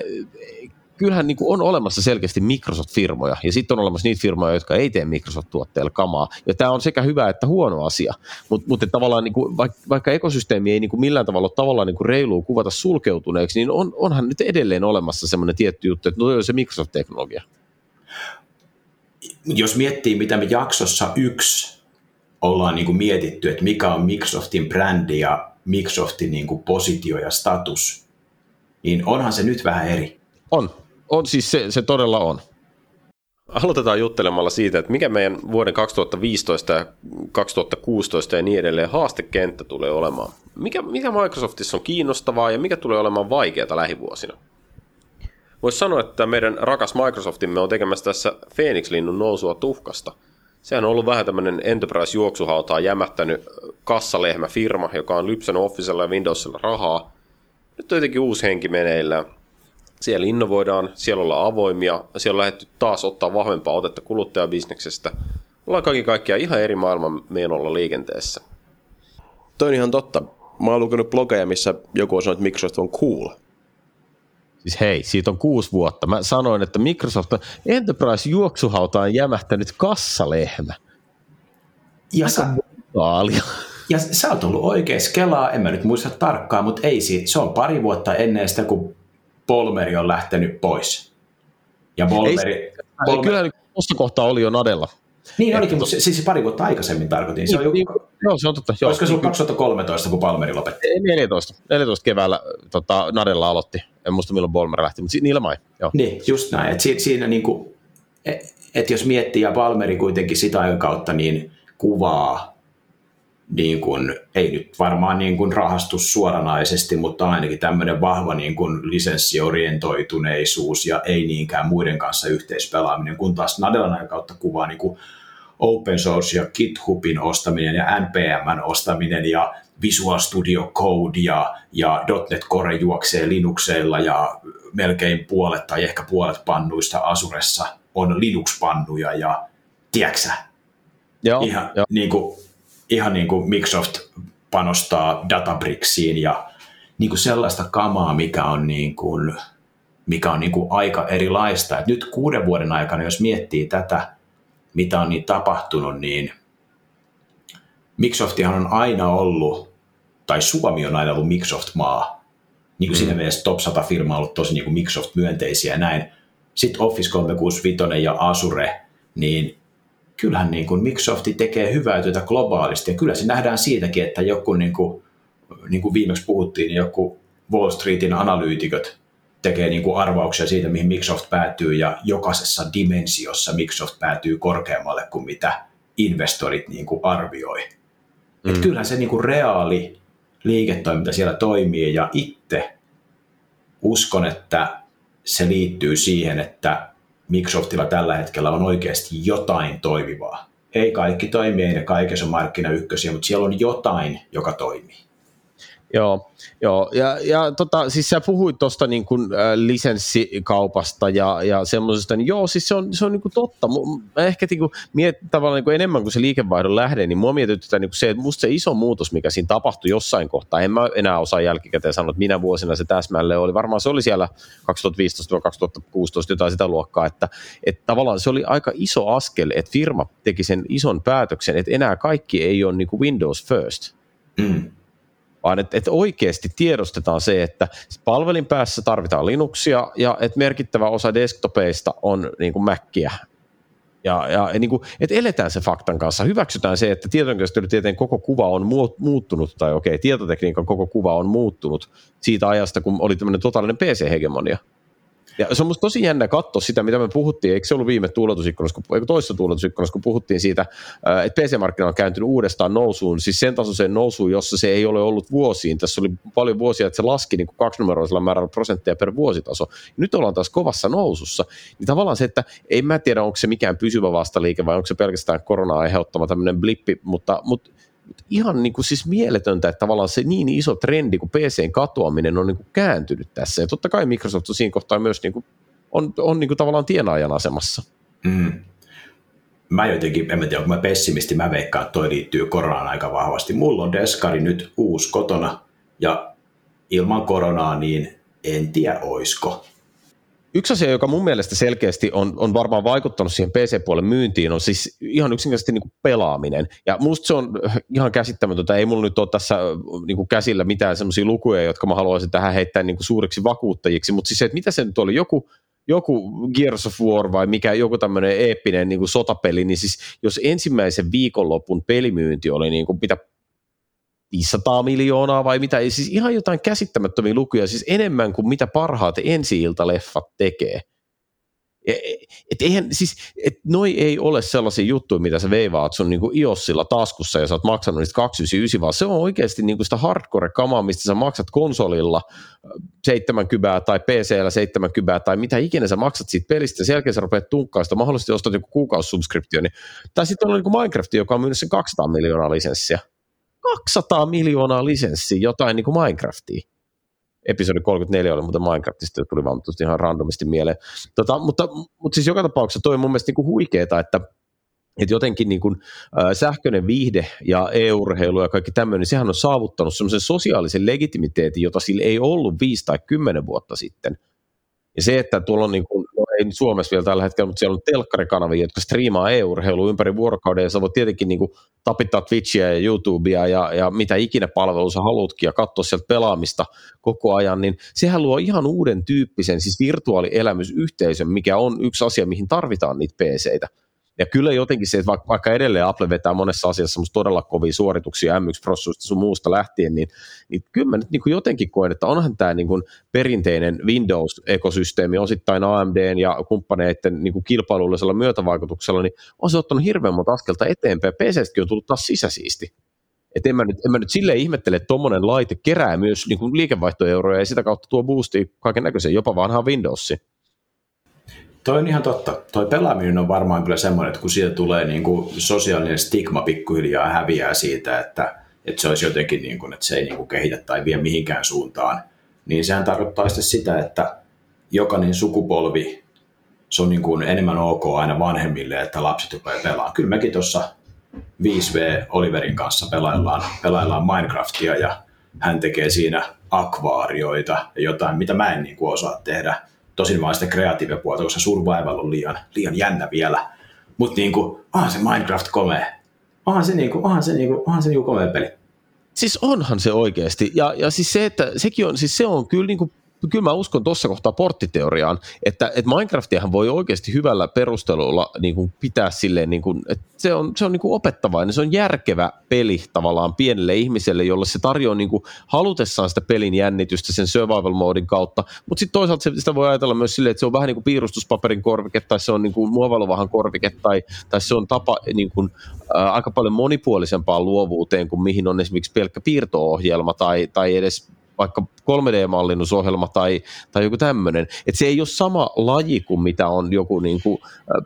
kyllähän niin kuin on olemassa selkeästi Microsoft-firmoja, ja sitten on olemassa niitä firmoja, jotka ei tee Microsoft-tuotteilla kamaa, ja tämä on sekä hyvä että huono asia, mutta mut tavallaan niin kuin, vaikka, vaikka ekosysteemi ei niin kuin millään tavalla tavallaan niin kuin reilua kuvata sulkeutuneeksi, niin on, onhan nyt edelleen olemassa semmoinen tietty juttu, että no on se Microsoft-teknologia. Jos miettii, mitä me jaksossa yksi ollaan niin kuin mietitty, että mikä on Microsoftin brändi ja Microsoftin niin kuin positio ja status, niin onhan se nyt vähän eri. On, on siis se, se todella on. Aloitetaan juttelemalla siitä, että mikä meidän vuoden 2015 ja 2016 ja niin edelleen haastekenttä tulee olemaan. Mikä, mikä Microsoftissa on kiinnostavaa ja mikä tulee olemaan vaikeaa lähivuosina? Voisi sanoa, että meidän rakas Microsoftimme on tekemässä tässä Phoenix-linnun nousua tuhkasta. Sehän on ollut vähän tämmöinen enterprise-juoksuhautaa jämättänyt kassalehmä firma, joka on lypsänyt Officella ja Windowsilla rahaa. Nyt on jotenkin uusi henki meneillään siellä innovoidaan, siellä ollaan avoimia, siellä on lähdetty taas ottaa vahvempaa otetta kuluttajabisneksestä. Ollaan kaikki kaikkiaan ihan eri maailman menolla liikenteessä. Toi on ihan totta. Mä oon lukenut blogeja, missä joku on sanonut, että Microsoft on cool. Siis hei, siitä on kuusi vuotta. Mä sanoin, että Microsoft on Enterprise-juoksuhautaan jämähtänyt kassalehmä. Ja sä, ja sä oot ollut oikein kelaa, en mä nyt muista tarkkaan, mutta ei siitä. Se on pari vuotta ennen sitä, kun Polmeri on lähtenyt pois. Ja Polmeri... Ei, Polmeri... Kyllä tuossa kohtaa oli jo Nadella. Niin olikin, mutta se, siis pari vuotta aikaisemmin tarkoitin. Se niin, niin, joo, se on totta. Joo, Olisiko se ollut 2013, kun Palmeri lopetti? 14. 14 keväällä tota, Nadella aloitti. En muista milloin Palmer lähti, mutta niillä mai. Joo. Niin, just näin. Et si, siinä niin kuin, et, et jos miettii, ja Palmeri kuitenkin sitä kautta niin kuvaa niin kuin, ei nyt varmaan niin kuin rahastus suoranaisesti, mutta ainakin tämmöinen vahva niin kuin lisenssiorientoituneisuus ja ei niinkään muiden kanssa yhteispelaaminen, kun taas Nadelan kautta kuvaa niin kuin open source ja GitHubin ostaminen ja NPMn ostaminen ja Visual Studio Code ja, ja .NET Core juoksee Linuxeilla ja melkein puolet tai ehkä puolet pannuista Asuressa on Linux-pannuja ja tiedätkö Joo, ihan jo. Niin kuin, ihan niin kuin Microsoft panostaa Databricksiin ja niin kuin sellaista kamaa, mikä on, niin kuin, mikä on niin kuin aika erilaista. Et nyt kuuden vuoden aikana, jos miettii tätä, mitä on niin tapahtunut, niin Microsoftihan on aina ollut, tai Suomi on aina ollut Microsoft-maa. Niin kuin mm. siinä mielessä top 100 firma on ollut tosi niin kuin Microsoft-myönteisiä ja näin. Sitten Office 365 ja Azure, niin kyllähän niin kuin Microsoft tekee hyvää työtä globaalisti ja kyllä se nähdään siitäkin, että joku niin kuin, niin kuin viimeksi puhuttiin, niin joku Wall Streetin analyytikot tekee niin kuin arvauksia siitä, mihin Microsoft päätyy ja jokaisessa dimensiossa Microsoft päätyy korkeammalle kuin mitä investorit niin kuin arvioi. Mm. Että kyllähän se niin kuin reaali liiketoiminta siellä toimii ja itse uskon, että se liittyy siihen, että Microsoftilla tällä hetkellä on oikeasti jotain toimivaa. Ei kaikki toimi, ei ne kaikessa markkina ykkösiä, mutta siellä on jotain, joka toimii. Joo, joo. Ja, ja tota, siis sä puhuit tuosta niin kuin, äh, lisenssikaupasta ja, ja semmoisesta, niin joo, siis se on, se on niin kuin totta. Mä ehkä niin kuin, miet, tavallaan niin kuin enemmän kuin se liikevaihdon lähde, niin mua mietityttää niin kuin se, että musta se iso muutos, mikä siinä tapahtui jossain kohtaa, en mä enää osaa jälkikäteen sanoa, että minä vuosina se täsmälleen oli. Varmaan se oli siellä 2015-2016 jotain sitä luokkaa, että, että tavallaan se oli aika iso askel, että firma teki sen ison päätöksen, että enää kaikki ei ole niin kuin Windows first. Mm vaan että, että oikeasti tiedostetaan se, että palvelin päässä tarvitaan Linuxia ja että merkittävä osa desktopeista on niin kuin Mackiä. Ja, ja niin kuin, että eletään se faktan kanssa, hyväksytään se, että tietokoneen koko kuva on muuttunut, tai okei, tietotekniikan koko kuva on muuttunut siitä ajasta, kun oli tämmöinen totaalinen PC-hegemonia. Ja se on musta tosi jännä katsoa sitä, mitä me puhuttiin, eikö se ollut viime tuuletusikkunassa, eikö toisessa tuuletusikkunassa, kun puhuttiin siitä, että PC-markkina on kääntynyt uudestaan nousuun, siis sen tasoiseen nousuun, jossa se ei ole ollut vuosiin. Tässä oli paljon vuosia, että se laski niin kuin kaksinumeroisella määrällä prosentteja per vuositaso. Nyt ollaan taas kovassa nousussa. Niin tavallaan se, että ei mä tiedä, onko se mikään pysyvä vastaliike vai onko se pelkästään koronaa aiheuttama tämmöinen blippi, mutta, mutta ihan niin kuin siis mieletöntä, että tavallaan se niin iso trendi kuin PCn katoaminen on niin kuin kääntynyt tässä. Ja totta kai Microsoft on siinä kohtaa myös niin kuin, on, on niin kuin tavallaan tienaajan asemassa. Mm. Mä jotenkin, en mä tiedä, onko mä pessimisti, mä veikkaan, että toi liittyy koronaan aika vahvasti. Mulla on Deskari nyt uusi kotona, ja ilman koronaa, niin en tiedä oisko. Yksi asia, joka mun mielestä selkeästi on, on varmaan vaikuttanut siihen PC-puolen myyntiin, on siis ihan yksinkertaisesti niin kuin pelaaminen. Ja musta se on ihan käsittämätöntä. Ei mulla nyt ole tässä niin kuin käsillä mitään sellaisia lukuja, jotka mä haluaisin tähän heittää niin kuin suuriksi vakuuttajiksi, mutta siis se, että mitä se nyt oli, joku, joku Gears of War vai mikä, joku tämmöinen eeppinen niin kuin sotapeli, niin siis jos ensimmäisen viikonlopun pelimyynti oli niin kuin mitä 500 miljoonaa vai mitä, siis ihan jotain käsittämättömiä lukuja, siis enemmän kuin mitä parhaat ensi-iltaleffat tekee. E, et eihän, siis, et noi ei ole sellaisia juttuja, mitä sä veivaat sun niinku iOSilla taskussa ja sä oot maksanut niistä 299, vaan se on oikeasti niinku sitä hardcore-kamaa, mistä sä maksat konsolilla 70 tai PCllä 70 tai mitä ikinä sä maksat siitä pelistä, sen jälkeen sä rupeat tunkkaa sitä, mahdollisesti ostat joku kuukausisubscriptioni. Tai sitten on niinku Minecraft, joka on myynyt sen 200 miljoonaa lisenssiä. 200 miljoonaa lisenssiä jotain niin kuin Minecraftia. Episodi 34 oli muuten Minecraftista, tuli vaan ihan randomisti mieleen. Tota, mutta, mutta siis joka tapauksessa toi on mun mielestä niin kuin huikeeta, että että jotenkin niin kuin, äh, sähköinen viihde ja e-urheilu ja kaikki tämmöinen, niin sehän on saavuttanut semmoisen sosiaalisen legitimiteetin, jota sillä ei ollut viisi tai kymmenen vuotta sitten. Ja se, että tuolla on niin kuin, ei Suomessa vielä tällä hetkellä, mutta siellä on telkkarikanavia, jotka striimaa e-urheilua ympäri vuorokauden, ja sä voit tietenkin niin kuin tapittaa Twitchiä ja YouTubea ja, ja mitä ikinä palvelu sä haluatkin, ja katsoa sieltä pelaamista koko ajan, niin sehän luo ihan uuden tyyppisen, siis virtuaalielämysyhteisön, mikä on yksi asia, mihin tarvitaan niitä PCitä. Ja kyllä jotenkin se, että vaikka edelleen Apple vetää monessa asiassa todella kovia suorituksia M1-prosessuista sun muusta lähtien, niin, niin kyllä mä nyt niin kuin jotenkin koen, että onhan tämä niin kuin perinteinen Windows-ekosysteemi osittain AMD ja kumppaneiden niin kuin kilpailullisella myötävaikutuksella, niin on se ottanut hirveän monta askelta eteenpäin. PCstäkin on tullut taas sisäsiisti. Et en, mä nyt, en mä nyt silleen ihmettele, että tuommoinen laite kerää myös niin kuin liikevaihtoeuroja ja sitä kautta tuo boosti kaiken näköisen, jopa vanhaan Windowsiin. Toi on ihan totta. Toi pelaaminen on varmaan kyllä semmoinen, että kun siitä tulee niin kuin sosiaalinen stigma pikkuhiljaa häviää siitä, että, että se olisi jotenkin, niin kuin, että se ei niin kuin kehitä tai vie mihinkään suuntaan, niin sehän tarkoittaa sitten sitä, että jokainen sukupolvi, se on niin kuin enemmän ok aina vanhemmille, että lapset rupeaa pelaamaan. Kyllä mekin tuossa 5V Oliverin kanssa pelaillaan, pelaillaan Minecraftia ja hän tekee siinä akvaarioita ja jotain, mitä mä en niin kuin osaa tehdä Tosin vaan sitä kreatiivipuolta, koska survival on liian, liian jännä vielä. Mutta niinku, onhan se Minecraft komea. Onhan se, niinku, onhan se, niinku, onhan se niinku komea peli. Siis onhan se oikeasti. Ja, ja siis se, että sekin on, siis se on kyllä niinku kyllä mä uskon tuossa kohtaa porttiteoriaan, että, että Minecraftiahan voi oikeasti hyvällä perustelulla niin kuin pitää silleen, niin kuin, että se on, se on niin kuin opettavainen, se on järkevä peli tavallaan pienelle ihmiselle, jolle se tarjoaa niin kuin halutessaan sitä pelin jännitystä sen survival modin kautta, mutta sitten toisaalta sitä voi ajatella myös silleen, että se on vähän niin kuin piirustuspaperin korvike tai se on niin kuin muovailuvahan korvike tai, tai se on tapa niin kuin, ää, aika paljon monipuolisempaan luovuuteen kuin mihin on esimerkiksi pelkkä piirto-ohjelma tai, tai edes vaikka 3D-mallinnusohjelma tai, tai joku tämmöinen. Että se ei ole sama laji kuin mitä on joku niin kuin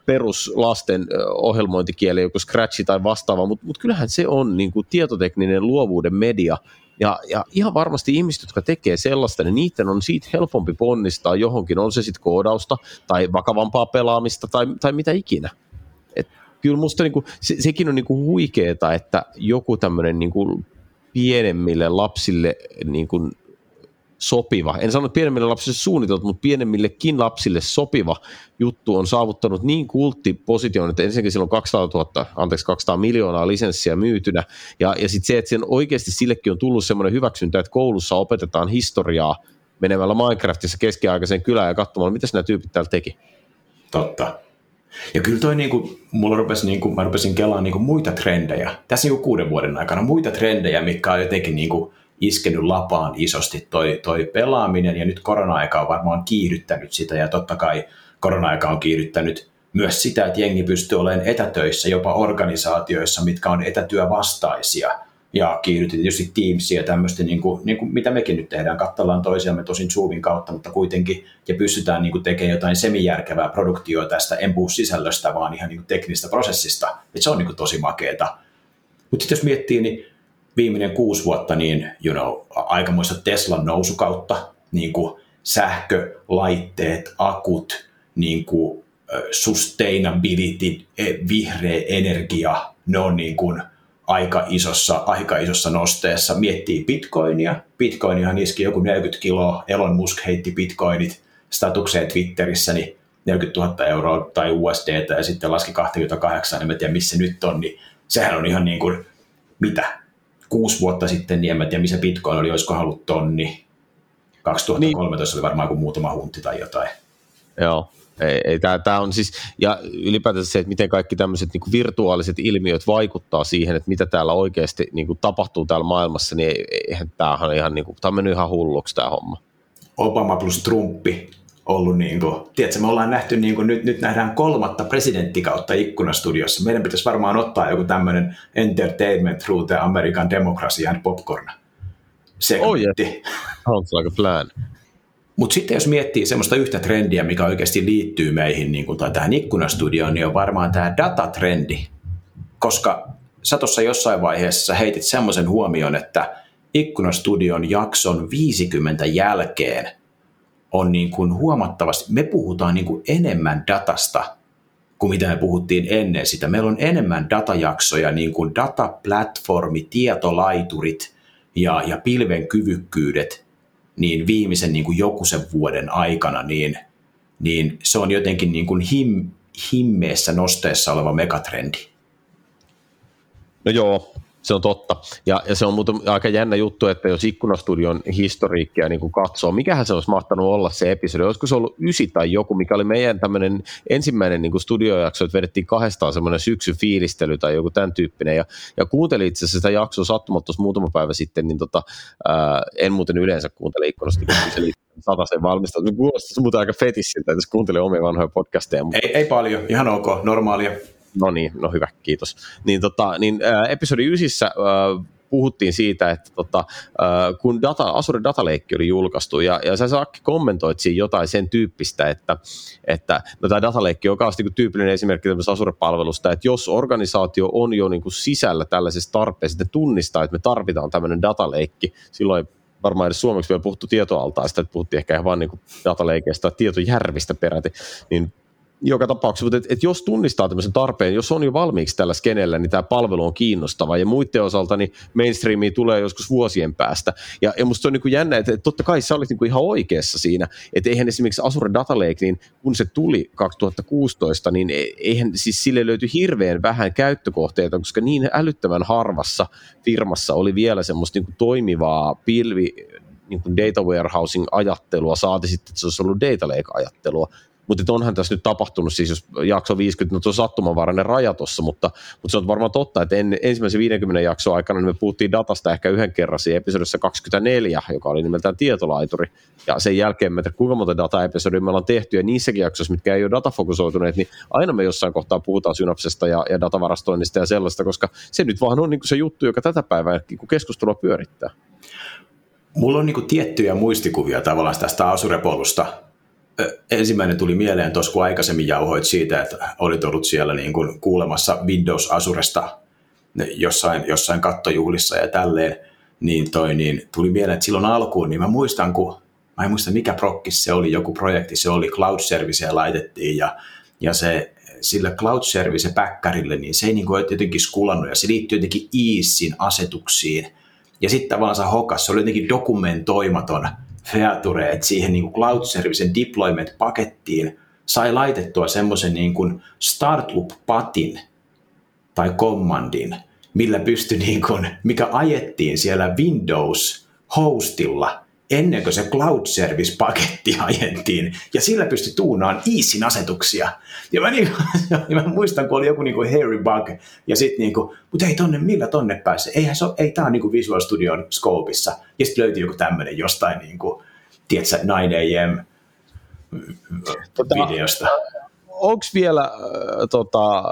peruslasten ohjelmointikieli, joku Scratch tai vastaava, mutta mut kyllähän se on niin kuin tietotekninen luovuuden media, ja, ja ihan varmasti ihmiset, jotka tekee sellaista, niin niiden on siitä helpompi ponnistaa johonkin, on se sitten koodausta tai vakavampaa pelaamista tai, tai mitä ikinä. Et kyllä musta niinku, se, sekin on niinku huikeeta, että joku tämmöinen niinku pienemmille lapsille niinku sopiva, en sano, pienemmille lapsille suunniteltu, mutta pienemmillekin lapsille sopiva juttu on saavuttanut niin kulttiposition, että ensinnäkin sillä on 200, 000, anteeksi, 200 miljoonaa lisenssiä myytynä, ja, ja sitten se, että sen oikeasti sillekin on tullut semmoinen hyväksyntä, että koulussa opetetaan historiaa menemällä Minecraftissa keskiaikaiseen kylään ja katsomalla, mitä nämä tyypit täällä teki. Totta. Ja kyllä toi, niin kuin, mulla rupesi, niin kuin, mä rupesin kelaamaan kuin muita trendejä, tässä niin kuin kuuden vuoden aikana muita trendejä, mitkä on jotenkin kuin, iskenyt lapaan isosti toi, toi pelaaminen, ja nyt korona-aika on varmaan kiihdyttänyt sitä, ja totta kai korona-aika on kiihdyttänyt myös sitä, että jengi pystyy olemaan etätöissä jopa organisaatioissa, mitkä on etätyövastaisia, ja kiihdytti tietysti Teamsia ja tämmöistä, niin kuin, niin kuin mitä mekin nyt tehdään, katsellaan toisiamme tosin Zoomin kautta, mutta kuitenkin, ja pystytään niin kuin tekemään jotain semijärkevää produktioa tästä, en puhu sisällöstä, vaan ihan niin kuin teknistä prosessista, että se on niin kuin tosi makeeta. Mutta jos miettii, niin viimeinen kuusi vuotta, niin you know, aikamoista Teslan nousukautta, niin kuin sähkölaitteet, akut, niin kuin sustainability, e, vihreä energia, ne on niin kuin aika isossa, aika isossa nosteessa. Miettii bitcoinia. Bitcoinihan iski joku 40 kiloa. Elon Musk heitti bitcoinit statukseen Twitterissä, niin 40 000 euroa tai USD ja sitten laski 28, niin mä tiedän missä nyt on, niin sehän on ihan niin kuin, mitä, kuusi vuotta sitten, niin en mä tiedä missä Bitcoin oli, olisiko haluttu tonni. 2013 niin. oli varmaan kuin muutama hunti tai jotain. Joo, ei, ei, tämä, tämä on siis, ja ylipäätään se, että miten kaikki tämmöiset niin virtuaaliset ilmiöt vaikuttaa siihen, että mitä täällä oikeasti niin kuin tapahtuu täällä maailmassa, niin eihän tämähän ihan, niin kuin, tämä on mennyt ihan hulluksi tämä homma. Obama plus Trumpi ollut, niin kuin, tiedätkö, me ollaan nähty, niin kuin, nyt, nyt nähdään kolmatta presidenttikautta ikkunastudiossa. Meidän pitäisi varmaan ottaa joku tämmöinen entertainment through the American democracy and popcorn segmentti. Oh, yeah. Sounds like a plan. Mutta sitten jos miettii semmoista yhtä trendiä, mikä oikeasti liittyy meihin niin kuin, tai tähän ikkunastudioon, niin on varmaan tämä datatrendi. Koska sä tuossa jossain vaiheessa heitit semmoisen huomion, että ikkunastudion jakson 50 jälkeen on niin kuin huomattavasti, me puhutaan niin kuin enemmän datasta kuin mitä me puhuttiin ennen sitä. Meillä on enemmän datajaksoja, niin kuin dataplatformi, tietolaiturit ja, ja pilven kyvykkyydet – niin viimeisen niin kuin jokuisen vuoden aikana, niin, niin se on jotenkin niin kuin him, himmeessä nosteessa oleva megatrendi. No joo, se on totta. Ja, ja se on muuten aika jännä juttu, että jos Ikkunastudion historiikkia niin katsoo, mikähän se olisi mahtanut olla se episodi, olisiko se ollut ysi tai joku, mikä oli meidän tämmöinen ensimmäinen niin kuin studiojakso, että vedettiin kahdestaan semmoinen syksy fiilistely tai joku tämän tyyppinen, ja, ja kuuntelin itse asiassa sitä jaksoa sattumalta muutama päivä sitten, niin tota, ää, en muuten yleensä kuuntele Ikkunastudion, sen valmistelua. Se kuulostaa muuten aika fetissiltä, että jos kuuntelee omia vanhoja podcasteja. Mutta... Ei, ei paljon, ihan ok, normaalia. No niin, no hyvä, kiitos. Niin, tota, niin äh, episodi 9 äh, puhuttiin siitä, että tota, kun data, Azure Dataleikki oli julkaistu, ja, ja sä Saakki kommentoit siinä jotain sen tyyppistä, että, että no tämä dataleikki on myös niin tyypillinen esimerkki Azure-palvelusta, että jos organisaatio on jo niin kuin sisällä tällaisessa tarpeessa, että tunnistaa, että me tarvitaan tämmöinen dataleikki, silloin varmaan edes suomeksi vielä puhuttu tietoaltaista, että puhuttiin ehkä ihan vain niin dataleikeistä tai tietojärvistä peräti, niin joka tapauksessa, mutta et, et jos tunnistaa tämmöisen tarpeen, jos on jo valmiiksi tällä skenellä, niin tämä palvelu on kiinnostava ja muiden osalta niin mainstreami tulee joskus vuosien päästä. Ja, ja musta se on niin kuin jännä, että, totta kai sä olit niin kuin ihan oikeassa siinä, että eihän esimerkiksi Azure Data Lake, niin kun se tuli 2016, niin e, eihän siis sille löyty hirveän vähän käyttökohteita, koska niin älyttömän harvassa firmassa oli vielä semmoista niin kuin toimivaa pilvi, niin kuin data warehousing ajattelua, saati sitten, että se olisi ollut data lake ajattelua, mutta onhan tässä nyt tapahtunut, siis jos jakso 50, no se on sattumanvarainen raja tuossa, mutta, mutta se on varmaan totta, että en, ensimmäisen 50 jakson aikana niin me puhuttiin datasta ehkä yhden kerran siinä episodissa 24, joka oli nimeltään tietolaituri, ja sen jälkeen me kuinka monta data-episodia me ollaan tehty, ja niissäkin jaksoissa, mitkä ei ole datafokusoituneet, niin aina me jossain kohtaa puhutaan synapsesta ja, ja datavarastoinnista ja sellaista, koska se nyt vaan on niin se juttu, joka tätä päivää kun keskustelua pyörittää. Mulla on niin tiettyjä muistikuvia tavallaan tästä Azure-polusta, ensimmäinen tuli mieleen tuossa, kun aikaisemmin jauhoit siitä, että olit ollut siellä niin kuin kuulemassa Windows Azuresta jossain, jossain kattojuhlissa ja tälleen, niin, toi, niin tuli mieleen, että silloin alkuun, niin mä muistan, kun mä en muista mikä prokkis se oli, joku projekti, se oli cloud service laitettiin ja, ja se sillä cloud service päkkärille, niin se ei niin kuin jotenkin skulannut ja se liittyy jotenkin Easin asetuksiin. Ja sitten vaan se hokas, se oli jotenkin dokumentoimaton feature, että siihen niin kuin cloud servicen deployment-pakettiin sai laitettua semmoisen niin kuin startup-patin tai commandin, millä pystyi niin kuin, mikä ajettiin siellä Windows-hostilla ennen kuin se cloud service-paketti ajettiin, ja sillä pystyi tuunaan Easin asetuksia. Ja mä, niin, ja mä muistan, kun oli joku niin kuin Harry Bug, ja sitten niin kuin, mutta ei tonne, millä tonne pääse? Eihän se ole, ei tää on niin kuin Visual Studion scopeissa. Ja sitten löytyi joku tämmöinen jostain, niin kuin, tiedätkö, 9am tota, videosta. Onko vielä äh, tota,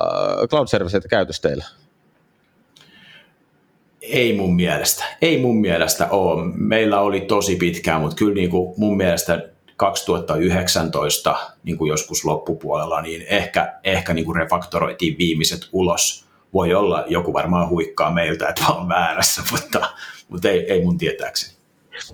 cloud serviceitä käytössä teillä? Ei mun mielestä. Ei mun mielestä ole. Meillä oli tosi pitkään, mutta kyllä niin kuin mun mielestä 2019 niin kuin joskus loppupuolella, niin ehkä, ehkä niin kuin refaktoroitiin viimeiset ulos. Voi olla, joku varmaan huikkaa meiltä, että on väärässä, mutta, mutta ei, ei mun tietääkseni.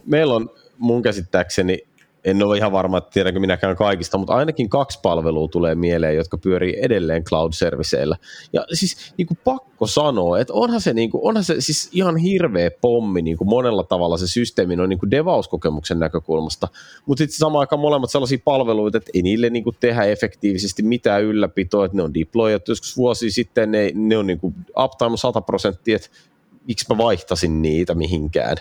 Meillä on mun käsittääkseni en ole ihan varma, että tiedänkö minäkään kaikista, mutta ainakin kaksi palvelua tulee mieleen, jotka pyörii edelleen cloud-serviceillä. Ja siis niin kuin pakko sanoa, että onhan se, niin kuin, onhan se siis ihan hirveä pommi niin kuin monella tavalla se systeemi on niin devauskokemuksen näkökulmasta, mutta sitten samaan aikaan molemmat sellaisia palveluita, että ei niille niin kuin tehdä efektiivisesti mitään ylläpitoa, että ne on deployattu joskus vuosi sitten, ne, ne on niin kuin uptime 100 prosenttia, että miksi mä vaihtasin niitä mihinkään.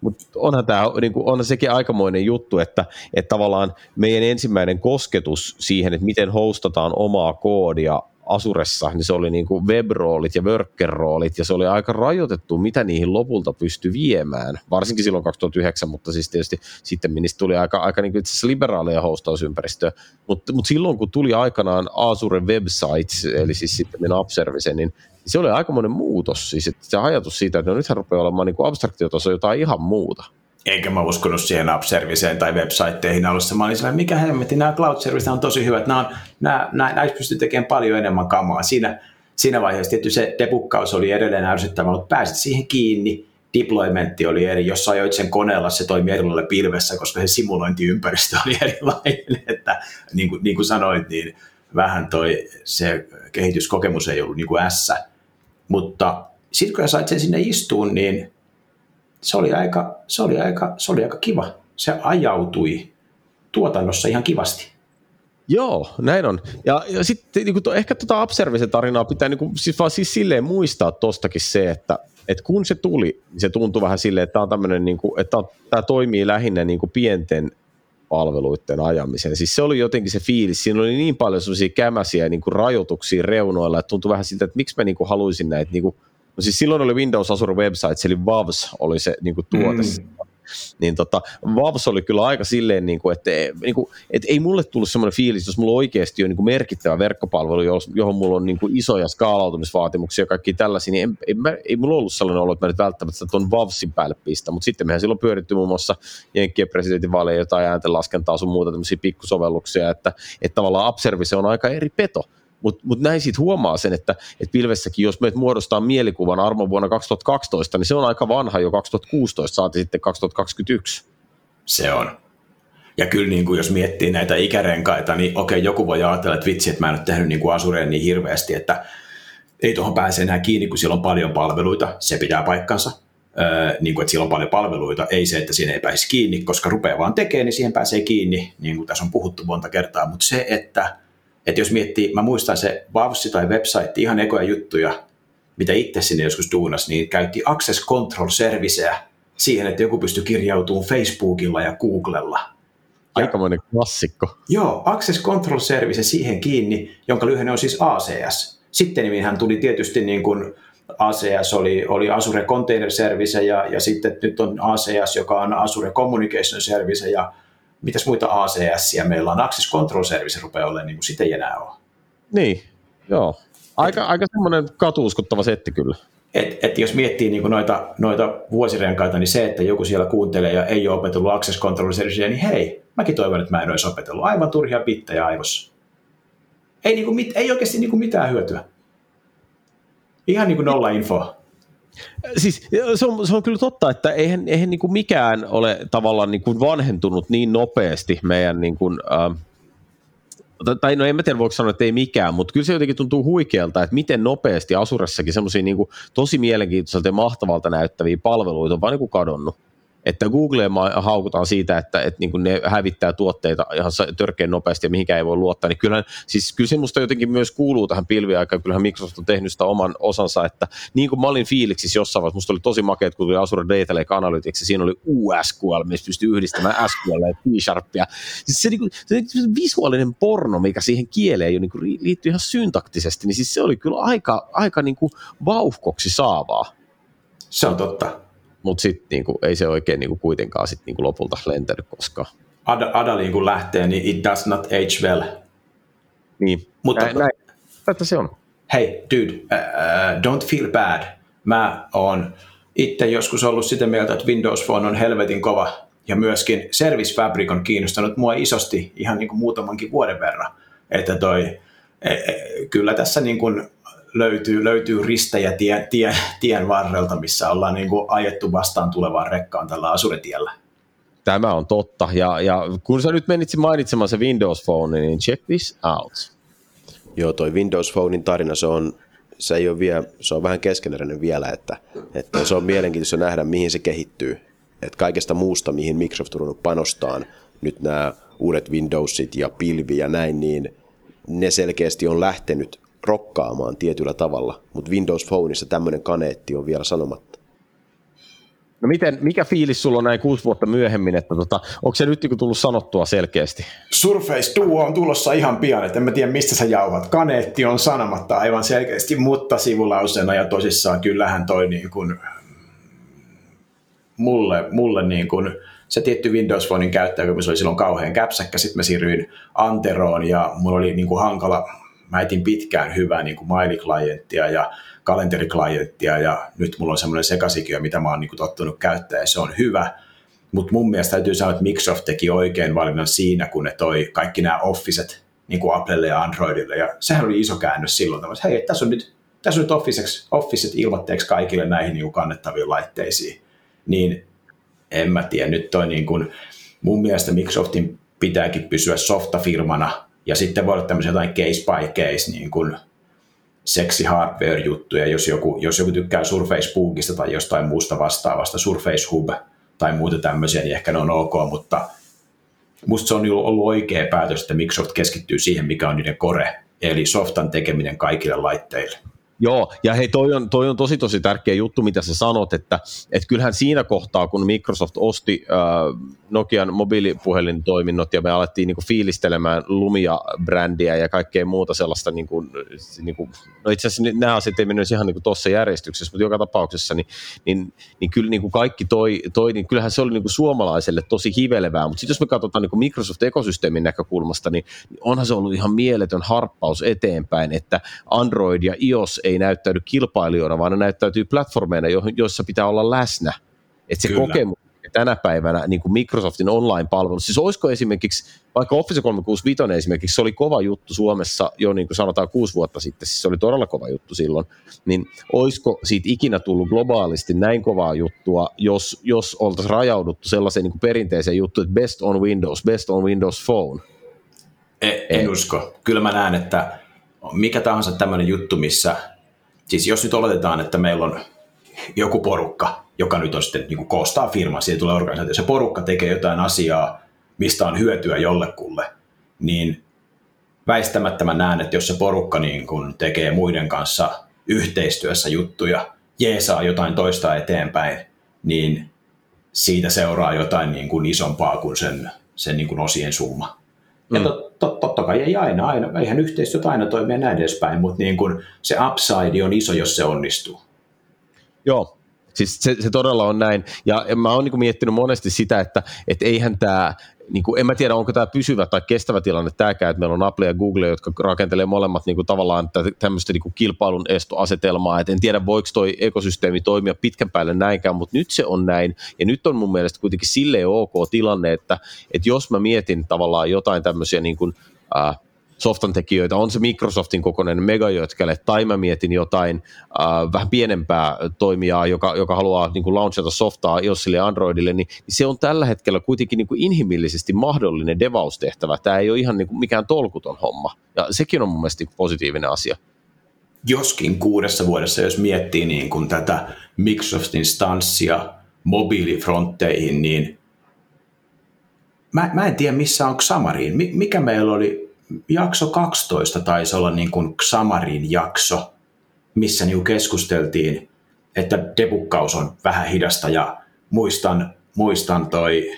Mutta onhan, tää, niinku, onhan sekin aikamoinen juttu, että, että tavallaan meidän ensimmäinen kosketus siihen, että miten hostataan omaa koodia Asuressa, niin se oli niin kuin web-roolit ja worker-roolit, ja se oli aika rajoitettu, mitä niihin lopulta pystyi viemään, varsinkin silloin 2009, mutta siis tietysti sitten niistä tuli aika, aika niin kuin itse asiassa hostausympäristöä, mutta, mutta silloin kun tuli aikanaan Azure Websites, eli siis sitten App Service, niin se oli aikamoinen muutos, siis että se ajatus siitä, että no nythän rupeaa olemaan niin abstraktiotaso jotain ihan muuta. Eikä mä uskonut siihen app tai websiteihin alussa. Mä olin sellainen, mikä hemmetti, nämä cloud service on tosi hyvät. Nämä, on, nämä, nämä, näistä pystyy tekemään paljon enemmän kamaa. Siinä, siinä vaiheessa tietysti se debukkaus oli edelleen ärsyttävä, mutta pääsit siihen kiinni. Deploymentti oli eri, jos ajoit sen koneella, se toimi erilaisella pilvessä, koska se simulointiympäristö oli erilainen. Että, niin, kuin, niin kuin sanoit, niin vähän toi se kehityskokemus ei ollut niin kuin ässä mutta sitten kun sait sen sinne istuun, niin se oli aika, se oli aika, se oli aika kiva. Se ajautui tuotannossa ihan kivasti. Joo, näin on. Ja, ja sitten niin to, ehkä tuota Upservisen tarinaa pitää niin kuin, siis vaan siis silleen muistaa tostakin se, että, että kun se tuli, niin se tuntui vähän silleen, että tämä, niin kuin, että tämä toimii lähinnä niin kuin pienten palveluiden ajamiseen. Siis se oli jotenkin se fiilis, siinä oli niin paljon sellaisia kämäsiä niin kuin rajoituksia reunoilla, että tuntui vähän siltä, että miksi mä niin kuin haluaisin näitä, niin kuin, no siis silloin oli Windows Azure Websites, eli WAVS oli se niin kuin tuote, mm. niin tota, Vavs oli kyllä aika silleen, niin kuin, että, niin kuin, että ei mulle tullut semmoinen fiilis, jos mulla oikeasti on niin kuin merkittävä verkkopalvelu, johon mulla on niin kuin isoja skaalautumisvaatimuksia ja kaikki tällaisia, niin en, en, mä, ei mulla ollut sellainen olo, että mä nyt välttämättä tuon Vavsin päälle pistä, mutta sitten mehän silloin pyöritty muun muassa Jenkkien presidentinvaaleja, jotain ääntenlaskentaa sun muuta tämmöisiä pikkusovelluksia, että, että tavallaan Upservice on aika eri peto. Mutta mut näin sitten huomaa sen, että, että pilvessäkin, jos me muodostaa mielikuvan armon vuonna 2012, niin se on aika vanha jo 2016, saati sitten 2021. Se on. Ja kyllä niin kuin jos miettii näitä ikärenkaita, niin okei, joku voi ajatella, että vitsi, että mä en ole tehnyt niin kuin Asureen niin hirveästi, että ei tuohon pääse enää kiinni, kun siellä on paljon palveluita. Se pitää paikkansa. Öö, niin kuin, että siellä on paljon palveluita. Ei se, että siinä ei pääse kiinni, koska rupeaa vaan tekemään, niin siihen pääsee kiinni, niin kuin tässä on puhuttu monta kertaa. Mutta se, että että jos miettii, mä muistan se Vavsi tai website, ihan ekoja juttuja, mitä itse sinne joskus duunas, niin käytti Access Control Serviceä siihen, että joku pystyi kirjautumaan Facebookilla ja Googlella. Aikamoinen klassikko. Joo, Access Control Service siihen kiinni, jonka lyhenne on siis ACS. Sitten hän tuli tietysti niin kuin ACS oli, oli Azure Container Service ja, ja sitten nyt on ACS, joka on Azure Communication Service ja mitäs muita ACS ja meillä on Access Control Service rupeaa olemaan, niin kuin sitä ei enää ole. Niin, joo. Aika, et, aika semmoinen katuuskottava setti kyllä. Et, et jos miettii niin noita, noita vuosirenkaita, niin se, että joku siellä kuuntelee ja ei ole opetellut Access Control Service, niin hei, mäkin toivon, että mä en olisi opetellut. Aivan turhia bittejä aivossa. Ei, niin kuin, ei oikeasti niin kuin mitään hyötyä. Ihan niin kuin nolla infoa. Siis se on, se on kyllä totta, että eihän, eihän niin kuin mikään ole tavallaan niin kuin vanhentunut niin nopeasti meidän niin kuin, äh, tai no en mä tiedä voiko sanoa, että ei mikään, mutta kyllä se jotenkin tuntuu huikealta, että miten nopeasti Asuressakin semmoisia niin tosi mielenkiintoiselta ja mahtavalta näyttäviä palveluita on vaan niin kuin kadonnut. Että Googleen haukutaan siitä, että, että niin ne hävittää tuotteita ihan törkeän nopeasti ja mihinkään ei voi luottaa, niin kyllähän, siis kyllä jotenkin myös kuuluu tähän pilviaikaan, kyllähän Microsoft on tehnyt sitä oman osansa, että niin kuin mä olin fiiliksissä jossain vaiheessa, musta oli tosi makeat, kun tuli Azure Data Lake Analytics, siinä oli USQL, missä pystyi yhdistämään SQL ja C-Sharpia. Siis se, niin se, se visuaalinen porno, mikä siihen kieleen jo niin liittyy ihan syntaktisesti, niin siis se oli kyllä aika, aika niin kuin vauhkoksi saavaa. Se on totta mutta sitten niinku, ei se oikein niinku, kuitenkaan sit, niinku, lopulta lentänyt koskaan. Ada, Ada niin kun lähtee, niin it does not age well. Niin, mutta, näin, näin. Että se on. Hei, dude, uh, don't feel bad. Mä oon itse joskus ollut sitä mieltä, että Windows Phone on helvetin kova, ja myöskin Service Fabric on kiinnostanut mua isosti ihan niin kuin muutamankin vuoden verran. Että toi, e, e, kyllä tässä niin kuin löytyy, löytyy ristejä tien, tien, tien varrelta, missä ollaan niin kuin ajettu vastaan tulevaan rekkaan tällä asuretiellä. Tämä on totta. Ja, ja kun sä nyt menit mainitsemaan se Windows Phone, niin check this out. Joo, toi Windows Phonein tarina, se on, se ei ole vielä, se on vähän keskeneräinen vielä, että, että se on mielenkiintoista nähdä, mihin se kehittyy. Että kaikesta muusta, mihin Microsoft on ruvennut panostaan, nyt nämä uudet Windowsit ja pilvi ja näin, niin ne selkeästi on lähtenyt rokkaamaan tietyllä tavalla, mutta Windows Phoneissa tämmöinen kaneetti on vielä sanomatta. No miten, mikä fiilis sulla on näin kuusi vuotta myöhemmin, että tota, onko se nyt niinku tullut sanottua selkeästi? Surface Duo on tulossa ihan pian, että en mä tiedä mistä sä jauhat. Kaneetti on sanomatta aivan selkeästi, mutta sivulauseena ja tosissaan kyllähän toi niin kuin, mulle, mulle niin kuin, se tietty Windows Phonein käyttäjä, kun se oli silloin kauhean käpsäkkä, sitten mä siirryin Anteroon ja mulla oli niin kuin hankala mä etin pitkään hyvää niin kuin maili-klienttia ja kalenteriklienttia ja nyt mulla on semmoinen sekasikiö, mitä mä oon niin kuin tottunut käyttää ja se on hyvä. Mutta mun mielestä täytyy sanoa, että Microsoft teki oikein valinnan siinä, kun ne toi kaikki nämä Officet niin kuin Applelle ja Androidille. Ja sehän oli iso käännös silloin, että hei, tässä on nyt, tässä on nyt Officet, Officet ilmoitteeksi kaikille näihin niin kannettaviin laitteisiin. Niin en mä tiedä, nyt toi niin kuin, mun mielestä Microsoftin pitääkin pysyä softafirmana ja sitten voi olla tämmöisiä jotain case by case, niin kuin seksi hardware-juttuja, jos joku, jos joku tykkää Surface Bookista tai jostain muusta vastaavasta, Surface Hub tai muuta tämmöisiä, niin ehkä ne on ok, mutta musta se on ollut oikea päätös, että Microsoft keskittyy siihen, mikä on niiden core, eli softan tekeminen kaikille laitteille. Joo, ja hei, toi on, toi on tosi tosi tärkeä juttu, mitä sä sanot, että, että kyllähän siinä kohtaa, kun Microsoft osti äh, Nokian mobiilipuhelintoiminnot ja me alettiin niin kuin, fiilistelemään Lumia-brändiä ja kaikkea muuta sellaista, niin kuin, niin kuin, no itse asiassa nämä asiat ei mennyt ihan niin tuossa järjestyksessä, mutta joka tapauksessa, niin, niin, niin kyllä niin kuin kaikki toi, toi, niin kyllähän se oli niin kuin suomalaiselle tosi hivelevää, mutta sitten jos me katsotaan niin kuin Microsoft-ekosysteemin näkökulmasta, niin onhan se ollut ihan mieletön harppaus eteenpäin, että Android ja iOS ei näyttäydy kilpailijoina, vaan ne näyttäytyy platformeina, joissa pitää olla läsnä. Että se Kyllä. kokemus tänä päivänä niin kuin Microsoftin online-palvelu, siis olisiko esimerkiksi, vaikka Office 365 esimerkiksi, se oli kova juttu Suomessa jo niin kuin sanotaan kuusi vuotta sitten, siis se oli todella kova juttu silloin, niin olisiko siitä ikinä tullut globaalisti näin kovaa juttua, jos, jos oltaisiin rajauduttu sellaiseen niin kuin perinteiseen juttuun, että best on Windows, best on Windows Phone? En, en usko. Kyllä mä näen, että mikä tahansa tämmöinen juttu, missä siis jos nyt oletetaan, että meillä on joku porukka, joka nyt on sitten niin kuin koostaa firmaa, siihen tulee organisaatio, se porukka tekee jotain asiaa, mistä on hyötyä jollekulle, niin väistämättä mä näen, että jos se porukka niin kuin tekee muiden kanssa yhteistyössä juttuja, jeesaa jotain toista eteenpäin, niin siitä seuraa jotain niin kuin isompaa kuin sen, sen niin kuin osien summa. Ja mm. tot, tot, totta kai ei aina, aina, eihän yhteistyöt aina toimia näin edespäin, mutta niin kun se upside on iso, jos se onnistuu. Joo, Siis se, se todella on näin. Ja mä oon niin miettinyt monesti sitä, että et eihän tämä, niin kuin, en mä tiedä onko tämä pysyvä tai kestävä tilanne tämäkään, että meillä on Apple ja Google, jotka rakentelee molemmat niin kuin, tavallaan tämmöistä niin kuin kilpailun estoasetelmaa, että en tiedä voiko toi ekosysteemi toimia pitkän päälle näinkään, mutta nyt se on näin, ja nyt on mun mielestä kuitenkin silleen ok tilanne, että, että jos mä mietin tavallaan jotain tämmöisiä niin kuin, äh, softan tekijöitä, on se Microsoftin kokoinen megajötkäle, tai mä mietin jotain äh, vähän pienempää toimijaa, joka, joka haluaa niin kuin launchata softaa iOSille ja Androidille, niin, niin se on tällä hetkellä kuitenkin niin kuin inhimillisesti mahdollinen devaustehtävä. Tämä ei ole ihan niin kuin mikään tolkuton homma, ja sekin on mun mielestä niin positiivinen asia. Joskin kuudessa vuodessa, jos miettii niin kuin tätä Microsoftin stanssia mobiilifrontteihin, niin mä, mä en tiedä missä on Xamarin. Mikä meillä oli, jakso 12 taisi olla niin kuin Xamarin jakso, missä niin keskusteltiin, että debukkaus on vähän hidasta ja muistan, muistan toi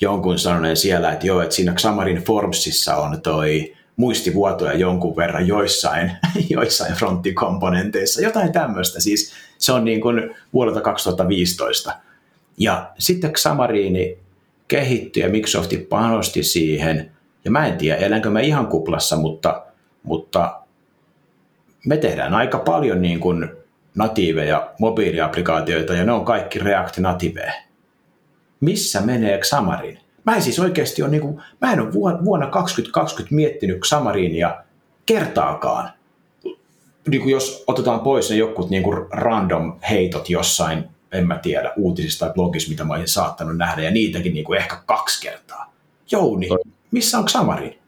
jonkun sanoneen siellä, että joo, että siinä Xamarin Formsissa on toi muistivuotoja jonkun verran joissain, joissain fronttikomponenteissa, jotain tämmöistä. Siis se on niin kuin vuodelta 2015. Ja sitten Xamarini kehittyi ja Microsofti panosti siihen. Ja mä en tiedä, elänkö mä ihan kuplassa, mutta, mutta me tehdään aika paljon niin kuin natiiveja mobiiliaplikaatioita ja ne on kaikki React Native. Missä menee Xamarin? Mä en siis oikeasti ole, niin kuin, mä en ole vuonna 2020 miettinyt Xamarinia kertaakaan. Niin kuin jos otetaan pois ne jokut niin kuin random heitot jossain, en mä tiedä, uutisista tai blogissa, mitä mä olisin saattanut nähdä, ja niitäkin niin kuin ehkä kaksi kertaa. Jouni, missä on Xamarin?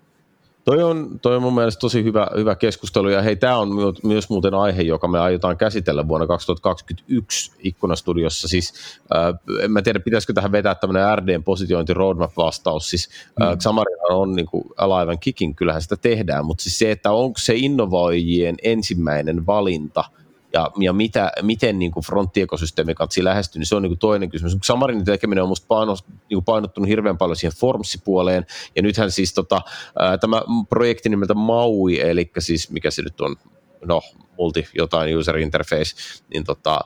Toi on, toi on mun mielestä tosi hyvä, hyvä keskustelu, ja hei, tämä on myös muuten aihe, joka me aiotaan käsitellä vuonna 2021 Ikkunastudiossa. Siis, äh, en mä tiedä, pitäisikö tähän vetää tämmöinen RDn-positiointi roadmap-vastaus. Siis, äh, mm. On niin kuin Alive Kicking, kyllähän sitä tehdään, mutta siis se, että onko se innovoijien ensimmäinen valinta – ja, ja mitä, miten niin kuin fronttiekosysteemi katsi lähestyy, niin se on niin kuin toinen kysymys. Samarinin tekeminen on minusta painos, niin kuin painottunut hirveän paljon siihen Formsi-puoleen, ja nythän siis tota, ää, tämä projekti nimeltä Maui, eli siis mikä se nyt on, no multi jotain user interface, niin tota,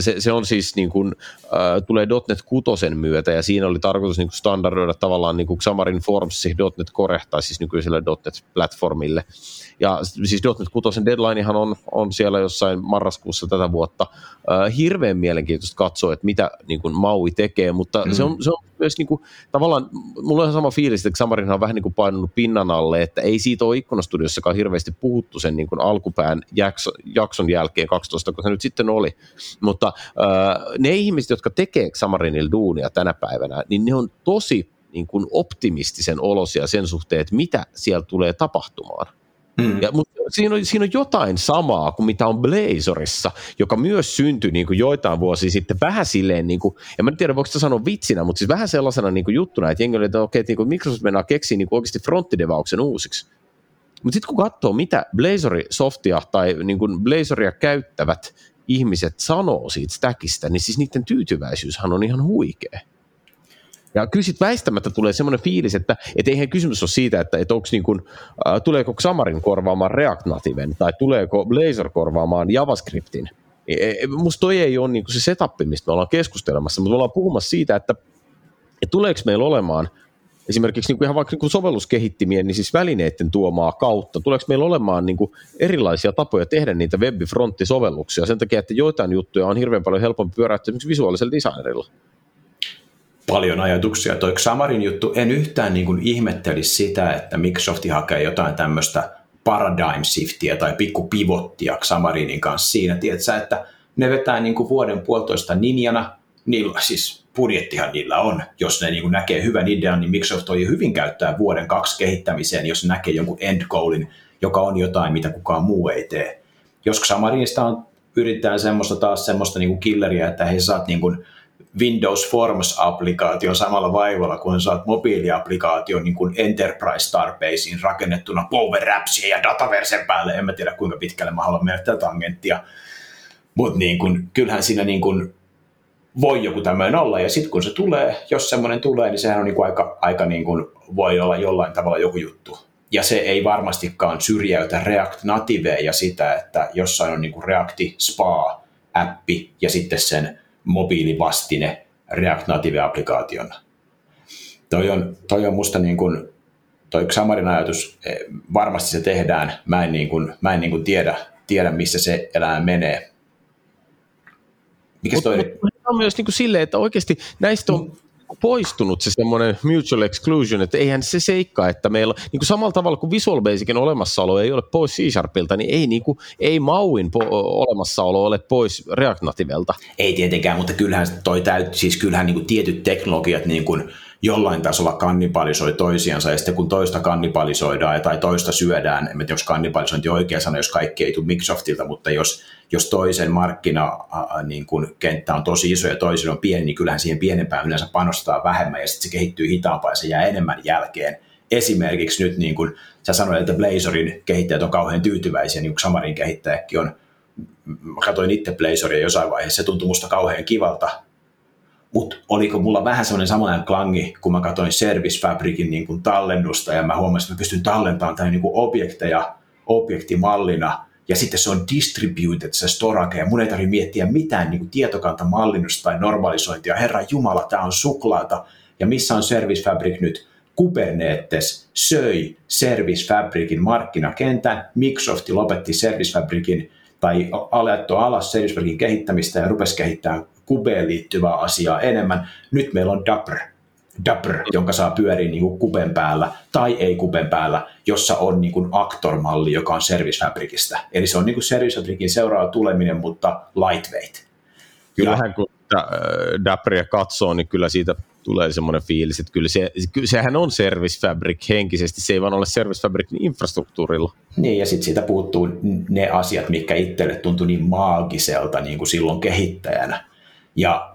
se, se on siis niin kuin, äh, tulee .NET 6 myötä ja siinä oli tarkoitus niin kuin standardoida tavallaan niin kuin Xamarin Forms .NET Core tai siis nykyiselle .NET-platformille. Ja siis .NET 6 deadlinehan on, on siellä jossain marraskuussa tätä vuotta. Äh, hirveän mielenkiintoista katsoa, että mitä niin kuin Maui tekee, mutta mm. se, on, se on myös niin kuin, tavallaan, mulla on ihan sama fiilis, että Xamarinhan on vähän niin kuin painunut pinnan alle, että ei siitä ole ikkunastudiossakaan hirveästi puhuttu sen niin kuin alkupään jakso, jakson jälkeen 12, kun se nyt sitten oli. Mutta äh, ne ihmiset, jotka tekee Xamarinilla duunia tänä päivänä, niin ne on tosi niin kuin optimistisen olosia sen suhteen, että mitä siellä tulee tapahtumaan. Hmm. Ja, mutta siinä on, siinä on jotain samaa kuin mitä on Blazorissa, joka myös syntyi niin kuin joitain vuosia sitten vähän silleen, niin kuin, en mä tiedä voiko sitä sanoa vitsinä, mutta siis vähän sellaisena niin kuin juttuna, että jengi oli, että okei, niin kuin Microsoft mennään keksiä niin kuin oikeasti fronttidevauksen uusiksi. Mutta sitten kun katsoo, mitä Blazori softia tai niin kuin Blazoria käyttävät ihmiset sanoo siitä stackista, niin siis niiden tyytyväisyyshän on ihan huikea. Ja kyllä sitten väistämättä tulee semmoinen fiilis, että et eihän kysymys ole siitä, että et onks niin kun, äh, tuleeko Xamarin korvaamaan React Nativen tai tuleeko Blazor korvaamaan JavaScriptin. E, e, musta toi ei ole niin se setup, mistä me ollaan keskustelemassa, mutta me ollaan puhumassa siitä, että et tuleeko meillä olemaan – esimerkiksi niin kuin ihan vaikka niin sovelluskehittimien, niin siis välineiden tuomaa kautta, tuleeko meillä olemaan niin kuin erilaisia tapoja tehdä niitä web-frontti-sovelluksia sen takia, että joitain juttuja on hirveän paljon helpompi pyöräyttää esimerkiksi visuaalisella designerilla? Paljon ajatuksia. Toi Xamarin juttu, en yhtään niin kuin ihmettelisi sitä, että Microsoft hakee jotain tämmöistä paradigm shiftiä tai pikku pivottia Xamarinin kanssa siinä, tiedätkö, että ne vetää niin kuin vuoden puolitoista ninjana, niillä siis budjettihan niillä on. Jos ne niin näkee hyvän idean, niin Microsoft voi hyvin käyttää vuoden kaksi kehittämiseen, jos näkee jonkun end goalin, joka on jotain, mitä kukaan muu ei tee. Jos Xamarinista on, yritetään semmoista taas semmoista niin kuin killeria, että he saat niin kuin Windows Forms-applikaation samalla vaivalla, kun saat mobiiliaplikaation niin kuin enterprise-tarpeisiin rakennettuna Power Appsia ja Dataversen päälle. En mä tiedä, kuinka pitkälle mä haluan mennä tätä tangenttia. Mutta niin kyllähän siinä niin kuin voi joku tämmöinen olla, ja sitten kun se tulee, jos semmoinen tulee, niin sehän on niin kuin aika, aika niin kuin voi olla jollain tavalla joku juttu. Ja se ei varmastikaan syrjäytä React Nativea ja sitä, että jossain on niin kuin React Spa-appi ja sitten sen mobiilivastine React Native-applikaationa. Toi on, toi on musta niin kuin, toi Xamarin ajatus, eh, varmasti se tehdään, mä en, niin kuin, mä en niin kuin tiedä, tiedä, missä se elämä menee. Mikä toi? on myös niin kuin silleen, että oikeasti näistä on poistunut se semmoinen mutual exclusion, että eihän se seikka, että meillä, niin kuin samalla tavalla kuin Visual Basicin olemassaolo ei ole pois C-Sharpilta, niin ei, niin kuin, ei Mauin po- olemassaolo ole pois React Nativelta. Ei tietenkään, mutta kyllähän toi täyt, siis kyllähän niin kuin tietyt teknologiat, niin kuin jollain tasolla kannibalisoi toisiansa, ja sitten kun toista kannibalisoidaan tai toista syödään, en tiedä, onko kannibalisointi oikea sana, jos kaikki ei tule Microsoftilta, mutta jos, jos toisen markkina niin kun kenttä on tosi iso ja toisen on pieni, niin kyllähän siihen pienempään yleensä panostaa vähemmän, ja sitten se kehittyy hitaampaa ja se jää enemmän jälkeen. Esimerkiksi nyt, niin kuin sä sanoit, että Blazorin kehittäjät on kauhean tyytyväisiä, niin kuin Xamarin kehittäjäkin on. Mä katsoin itse Blazoria jossain vaiheessa, se tuntui musta kauhean kivalta, mutta oliko mulla vähän semmoinen samanlainen klangi, kun mä katsoin Service Fabricin niin kuin tallennusta ja mä huomasin, että mä pystyn tallentamaan tämän niin kuin objekteja objektimallina ja sitten se on distributed se storage ja mun ei tarvitse miettiä mitään niin kuin tietokantamallinnusta tai normalisointia. Herra Jumala, tämä on suklaata ja missä on Service Fabric nyt? Kubernetes söi Service Fabricin markkinakentän, Microsoft lopetti Service Fabricin tai alettu alas Service Fabricin kehittämistä ja rupesi kehittämään kubeen liittyvää asiaa enemmän. Nyt meillä on Dapr, Dapr jonka saa pyöriä niin kuin kuben päällä tai ei kuben päällä, jossa on niin kuin Actor-malli, joka on Service Fabricista. Eli se on niin kuin Service Fabricin seuraava tuleminen, mutta lightweight. Kyllähän ja, kun Dapria katsoo, niin kyllä siitä tulee semmoinen fiilis, että kyllä, se, kyllä sehän on Service Fabric henkisesti, se ei vaan ole Service Fabric infrastruktuurilla. Niin, ja sitten siitä puuttuu ne asiat, mitkä itselle tuntui niin maagiselta niin kuin silloin kehittäjänä. Ja,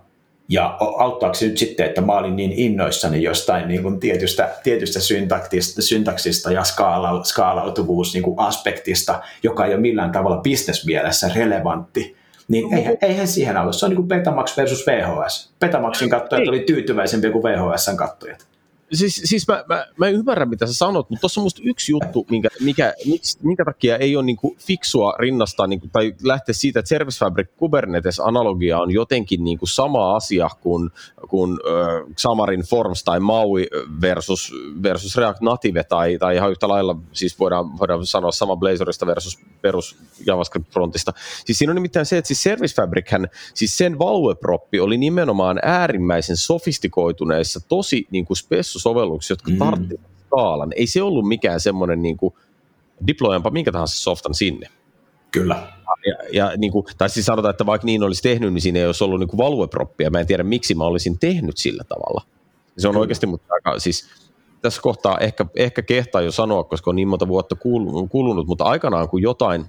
ja auttaako se nyt sitten, että mä olin niin innoissani jostain niin kuin tietystä, tietystä syntaksista, syntaksista ja skaala, skaalautuvuus niin kuin aspektista, joka ei ole millään tavalla bisnesmielessä relevantti, niin eihän, eihän siihen auta. Se on niin kuin Betamax versus VHS. Betamaxin kattojat oli tyytyväisempiä kuin VHSn kattojat siis, siis mä, mä, mä ymmärrän, mitä sä sanot, mutta tuossa on musta yksi juttu, minkä, mikä, miksi, minkä takia ei ole niinku fiksua rinnastaa niinku, tai lähteä siitä, että Service Fabric Kubernetes-analogia on jotenkin niinku sama asia kuin, kuin äh, Xamarin Forms tai Maui versus, versus React Native tai, tai ihan yhtä lailla, siis voidaan, voidaan sanoa sama Blazorista versus perus JavaScript-frontista. Siis siinä on nimittäin se, että siis Service Fabric, siis sen valueproppi oli nimenomaan äärimmäisen sofistikoituneissa, tosi niin kuin spessu sovelluksia, jotka mm. skaalan. Ei se ollut mikään semmoinen niin kuin, minkä tahansa softan sinne. Kyllä. Ja, ja niin kuin, tai siis sanotaan, että vaikka niin olisi tehnyt, niin siinä ei olisi ollut niin valueproppia. Mä en tiedä, miksi mä olisin tehnyt sillä tavalla. Se on Kyllä. oikeasti mutta aika, siis tässä kohtaa ehkä, ehkä kehtaa jo sanoa, koska on niin monta vuotta kulunut, mutta aikanaan kun jotain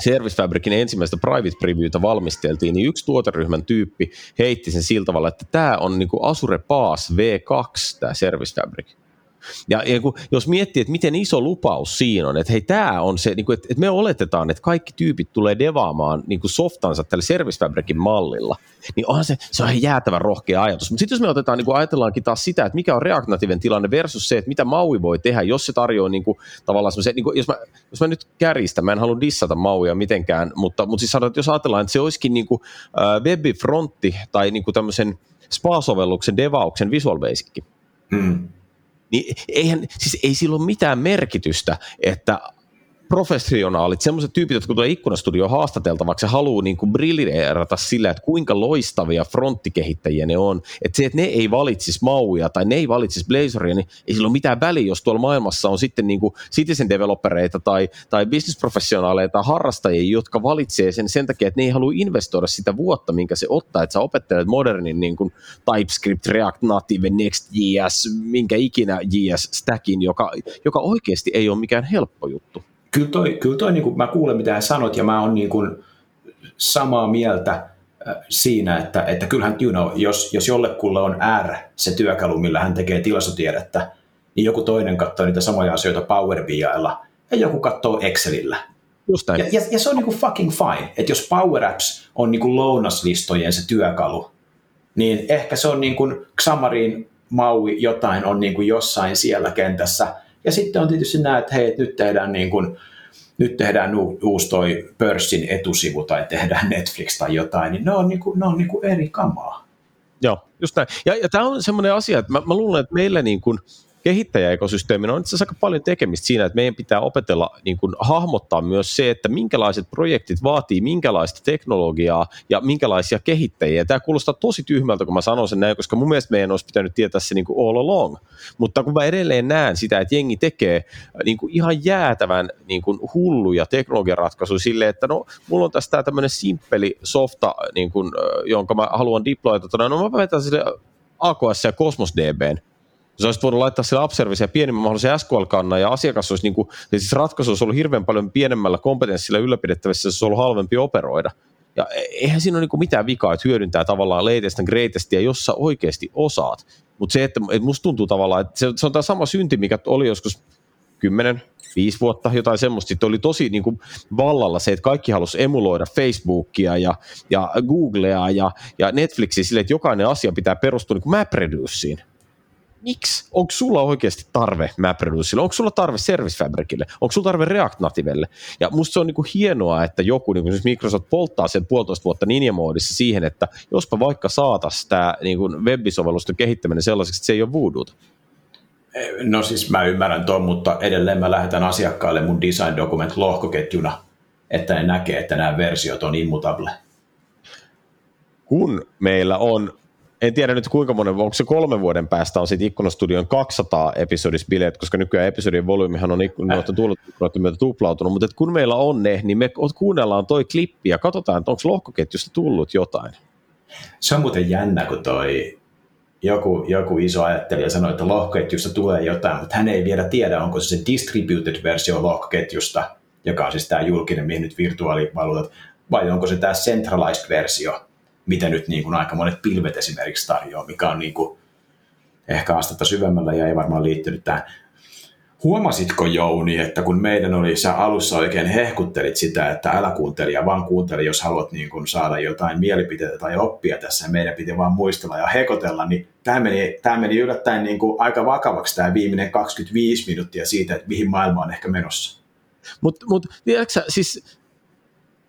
Service Fabricin ensimmäistä private previewta valmisteltiin, niin yksi tuoteryhmän tyyppi heitti sen sillä tavalla, että tämä on niin kuin Azure PaaS V2, tämä Service Fabric. Ja, ja kun, jos miettii, että miten iso lupaus siinä on, että hei, tämä on se, niin kuin, että, että me oletetaan, että kaikki tyypit tulee devaamaan niin kuin softansa tällä Service Fabricin mallilla, niin onhan se, se on jäätävän rohkea ajatus. Mutta sitten jos me otetaan, niin kuin ajatellaankin taas sitä, että mikä on React Nativen tilanne versus se, että mitä Maui voi tehdä, jos se tarjoaa niin kuin, tavallaan semmoisen, niin jos, mä, jos mä nyt kärjistän, mä en halua dissata Mauia mitenkään, mutta, mutta siis sanotaan, että jos ajatellaan, että se olisikin niin kuin, äh, webifrontti tai niin kuin tämmöisen spa-sovelluksen devauksen Visual Basic, hmm niin eihän, siis ei sillä ole mitään merkitystä, että professionaalit, sellaiset tyypit, jotka tulee ikkunastudio haastateltavaksi ja haluaa niin kuin briljeerata sillä, että kuinka loistavia fronttikehittäjiä ne on, että se, että ne ei valitsisi Mauia tai ne ei valitsisi Blazoria, niin ei sillä ole mitään väliä, jos tuolla maailmassa on sitten niin kuin citizen developereita tai, tai businessprofessionaaleja tai harrastajia, jotka valitsee sen sen takia, että ne ei halua investoida sitä vuotta, minkä se ottaa, että sä opettelet modernin niin kuin TypeScript, React Native, Next.js, minkä ikinä JS-stackin, joka, joka oikeasti ei ole mikään helppo juttu kyllä toi, kyllä toi niin kuin mä kuulen mitä sanot ja mä oon niin kuin samaa mieltä äh, siinä, että, että kyllähän you know, jos, jos jollekulle on R se työkalu, millä hän tekee tilastotiedettä, niin joku toinen katsoo niitä samoja asioita Power BIlla ja joku katsoo Excelillä. Just ja, ja, ja, se on niinku fucking fine, että jos Power Apps on niinku lounaslistojen se työkalu, niin ehkä se on niin kuin Xamarin Maui jotain on niin kuin jossain siellä kentässä, ja sitten on tietysti nämä, että hei, nyt tehdään niin kuin, nyt tehdään uusi toi pörssin etusivu tai tehdään Netflix tai jotain, niin ne on, niin kuin, ne on niin kuin eri kamaa. Joo, just näin. Ja, ja tämä on semmoinen asia, että mä, mä luulen, että meillä niin kuin, kehittäjäekosysteemillä on itse asiassa aika paljon tekemistä siinä, että meidän pitää opetella niin kuin, hahmottaa myös se, että minkälaiset projektit vaatii minkälaista teknologiaa ja minkälaisia kehittäjiä. Tämä kuulostaa tosi tyhmältä, kun mä sanon sen näin, koska mun mielestä meidän olisi pitänyt tietää se niin kuin all along. Mutta kun mä edelleen näen sitä, että jengi tekee niin kuin ihan jäätävän niin kuin hulluja teknologiaratkaisuja silleen, että no, mulla on tässä tämmöinen simppeli softa, niin kuin, jonka mä haluan deployta, no mä vetän sille AKS ja Cosmos DBn, Sä olisit voinut laittaa sille upservice ja pienimmän mahdollisen SQL-kannan ja asiakas olisi, niin kuin, siis ratkaisu olisi ollut hirveän paljon pienemmällä kompetenssilla ylläpidettävissä, se olisi ollut halvempi operoida. Ja e- eihän siinä ole niin mitään vikaa, että hyödyntää tavallaan latest and greatestia, jos sä oikeasti osaat. Mutta se, että, että musta tuntuu tavallaan, että se, se on tämä sama synti, mikä oli joskus 10, viisi vuotta, jotain semmoista. Sitten oli tosi niin kuin vallalla se, että kaikki halusi emuloida Facebookia ja, ja Googlea ja, ja Netflixia sille, että jokainen asia pitää perustua niin MapReduceen. Miksi? Onko sulla oikeasti tarve MapReducelle? Onko sulla tarve Service Fabricille? Onko sulla tarve React Nativelle? Ja musta se on niinku hienoa, että joku, niin kuin Microsoft polttaa sen puolitoista vuotta Ninja-moodissa siihen, että jospa vaikka saataisiin tämä niin web-sovellusten kehittäminen sellaiseksi, että se ei ole voodoo. No siis mä ymmärrän tuon, mutta edelleen mä lähetän asiakkaille mun design document lohkoketjuna, että ne näkee, että nämä versiot on immutable. Kun meillä on, en tiedä nyt kuinka monen, onko se kolmen vuoden päästä on sitten Ikkunastudion 200 episodisbileet, koska nykyään episodin volyymihan on noiden tuulettujen myötä tuplautunut, mutta kun meillä on ne, niin me kuunnellaan toi klippi ja katsotaan, että onko lohkoketjusta tullut jotain. Se on muuten jännä, kun toi joku, joku iso ajattelija sanoi, että lohkoketjusta tulee jotain, mutta hän ei vielä tiedä, onko se se distributed-versio lohkoketjusta, joka on siis tämä julkinen, mihin nyt virtuaalivaluutat, vai onko se tämä centralized-versio, mitä nyt niin kuin aika monet pilvet esimerkiksi tarjoaa, mikä on niin kuin ehkä astetta syvemmällä ja ei varmaan liittynyt tähän Huomasitko Jouni, että kun meidän oli, sä alussa oikein hehkuttelit sitä, että älä kuuntele ja vaan kuuntele, jos haluat niin kuin saada jotain mielipiteitä tai oppia tässä, meidän piti vaan muistella ja hekotella, niin tämä meni, tämä meni yllättäen niin kuin aika vakavaksi tämä viimeinen 25 minuuttia siitä, että mihin maailma on ehkä menossa. Mutta mut, tiedätkö siis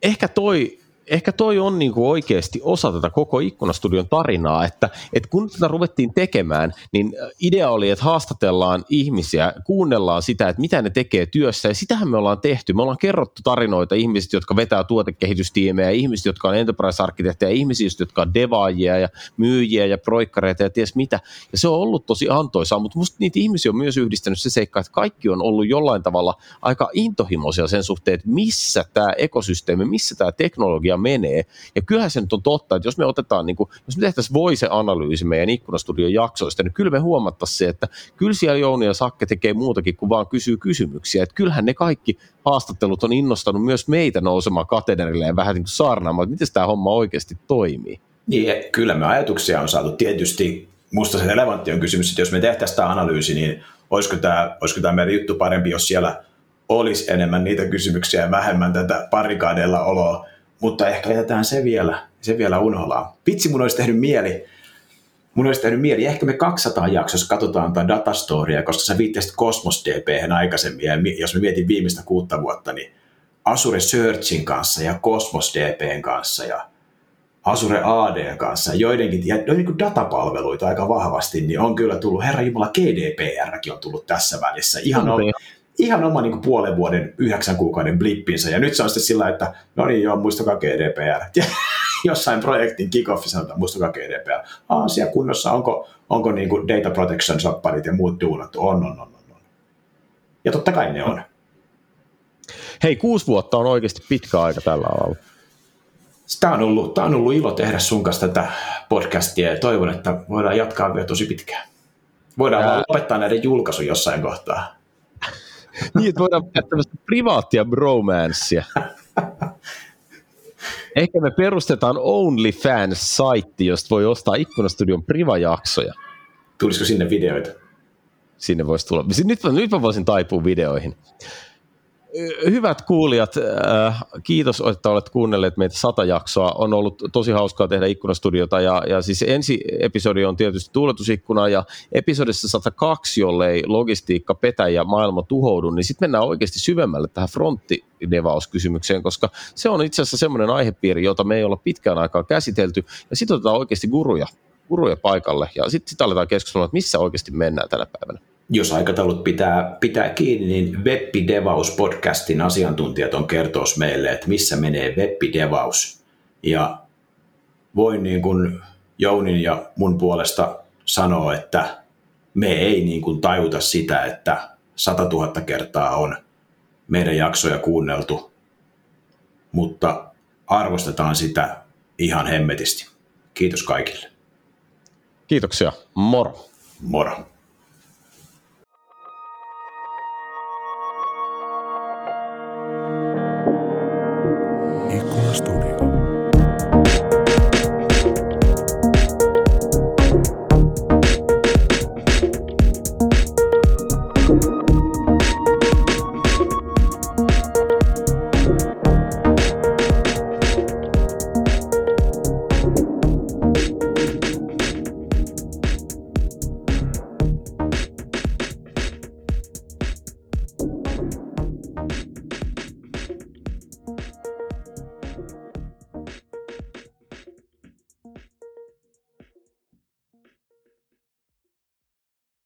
ehkä toi ehkä toi on niin kuin oikeasti osa tätä koko Ikkunastudion tarinaa, että, että kun tätä ruvettiin tekemään, niin idea oli, että haastatellaan ihmisiä, kuunnellaan sitä, että mitä ne tekee työssä, ja sitähän me ollaan tehty. Me ollaan kerrottu tarinoita ihmisistä, jotka vetää tuotekehitystiimejä, ihmisistä, jotka on enterprise-arkkitehtiä, ihmisistä, jotka on devaajia ja myyjiä ja proikkareita ja ties mitä. Ja se on ollut tosi antoisaa, mutta musta niitä ihmisiä on myös yhdistänyt se seikka, että kaikki on ollut jollain tavalla aika intohimoisia sen suhteen, että missä tämä ekosysteemi, missä tämä teknologia menee. Ja kyllähän se nyt on totta, että jos me otetaan, niin kuin, jos me tehtäisiin voise-analyysi meidän ikkunastudion jaksoista, niin kyllä me huomattaisiin se, että kyllä siellä Jouni ja Sakke tekee muutakin kuin vaan kysyy kysymyksiä. Että kyllähän ne kaikki haastattelut on innostanut myös meitä nousemaan katedralle ja vähän niin kuin saarnaamaan, että miten tämä homma oikeasti toimii. Niin, kyllä me ajatuksia on saatu. Tietysti musta se relevantti on kysymys, että jos me tehtäisiin tämä analyysi, niin olisiko tämä, olisiko tämä meidän juttu parempi, jos siellä olisi enemmän niitä kysymyksiä ja vähemmän tätä parikaadeilla oloa mutta ehkä jätetään se vielä, se vielä unholaan. Vitsi, mun olisi tehnyt mieli, mun olisi tehnyt mieli, ehkä me 200 jaksossa katsotaan tätä datastoria, koska sä viittasit Cosmos DP aikaisemmin, ja jos me mietin viimeistä kuutta vuotta, niin Azure Searchin kanssa ja Cosmos DPn kanssa ja Azure AD kanssa, joidenkin, ja joidenkin datapalveluita aika vahvasti, niin on kyllä tullut, herra Jumala, GDPRkin on tullut tässä välissä. Ihan, on, ihan oma niin kuin puolen vuoden, yhdeksän kuukauden blippinsä. Ja nyt se on sitten sillä, että no niin joo, muistakaa GDPR. Ja jossain projektin kick-offi sanotaan, muistakaa GDPR. Asia kunnossa, onko, onko niin kuin data protection sopparit ja muut duunattu? On, on, on, on. Ja totta kai ne on. Hei, kuusi vuotta on oikeasti pitkä aika tällä alalla. Tämä on, ollut, tämä on ollut ilo tehdä sun kanssa tätä podcastia ja toivon, että voidaan jatkaa vielä tosi pitkään. Voidaan Ää... lopettaa näiden julkaisu jossain kohtaa. niin, että voidaan tehdä tämmöistä privaattia bromanssia. Ehkä me perustetaan OnlyFans-saitti, josta voi ostaa Ikkunastudion privajaksoja. Tulisiko sinne videoita? Sinne voisi tulla. Nyt, nyt mä voisin taipua videoihin. Hyvät kuulijat, kiitos, että olet kuunnelleet meitä sata jaksoa. On ollut tosi hauskaa tehdä ikkunastudiota ja, ja siis ensi episodi on tietysti tuuletusikkuna ja episodissa 102, jollei logistiikka petä ja maailma tuhoudu, niin sitten mennään oikeasti syvemmälle tähän fronttidevaus-kysymykseen, koska se on itse asiassa semmoinen aihepiiri, jota me ei olla pitkään aikaa käsitelty ja sitten otetaan oikeasti guruja, guruja paikalle ja sitten sit aletaan keskustella, että missä oikeasti mennään tänä päivänä jos aikataulut pitää, pitää kiinni, niin Webbidevaus podcastin asiantuntijat on kertoos meille, että missä menee Webbidevaus. Ja voin niin kuin Jounin ja mun puolesta sanoa, että me ei niin kuin tajuta sitä, että 100 000 kertaa on meidän jaksoja kuunneltu, mutta arvostetaan sitä ihan hemmetisti. Kiitos kaikille. Kiitoksia. Moro. Moro.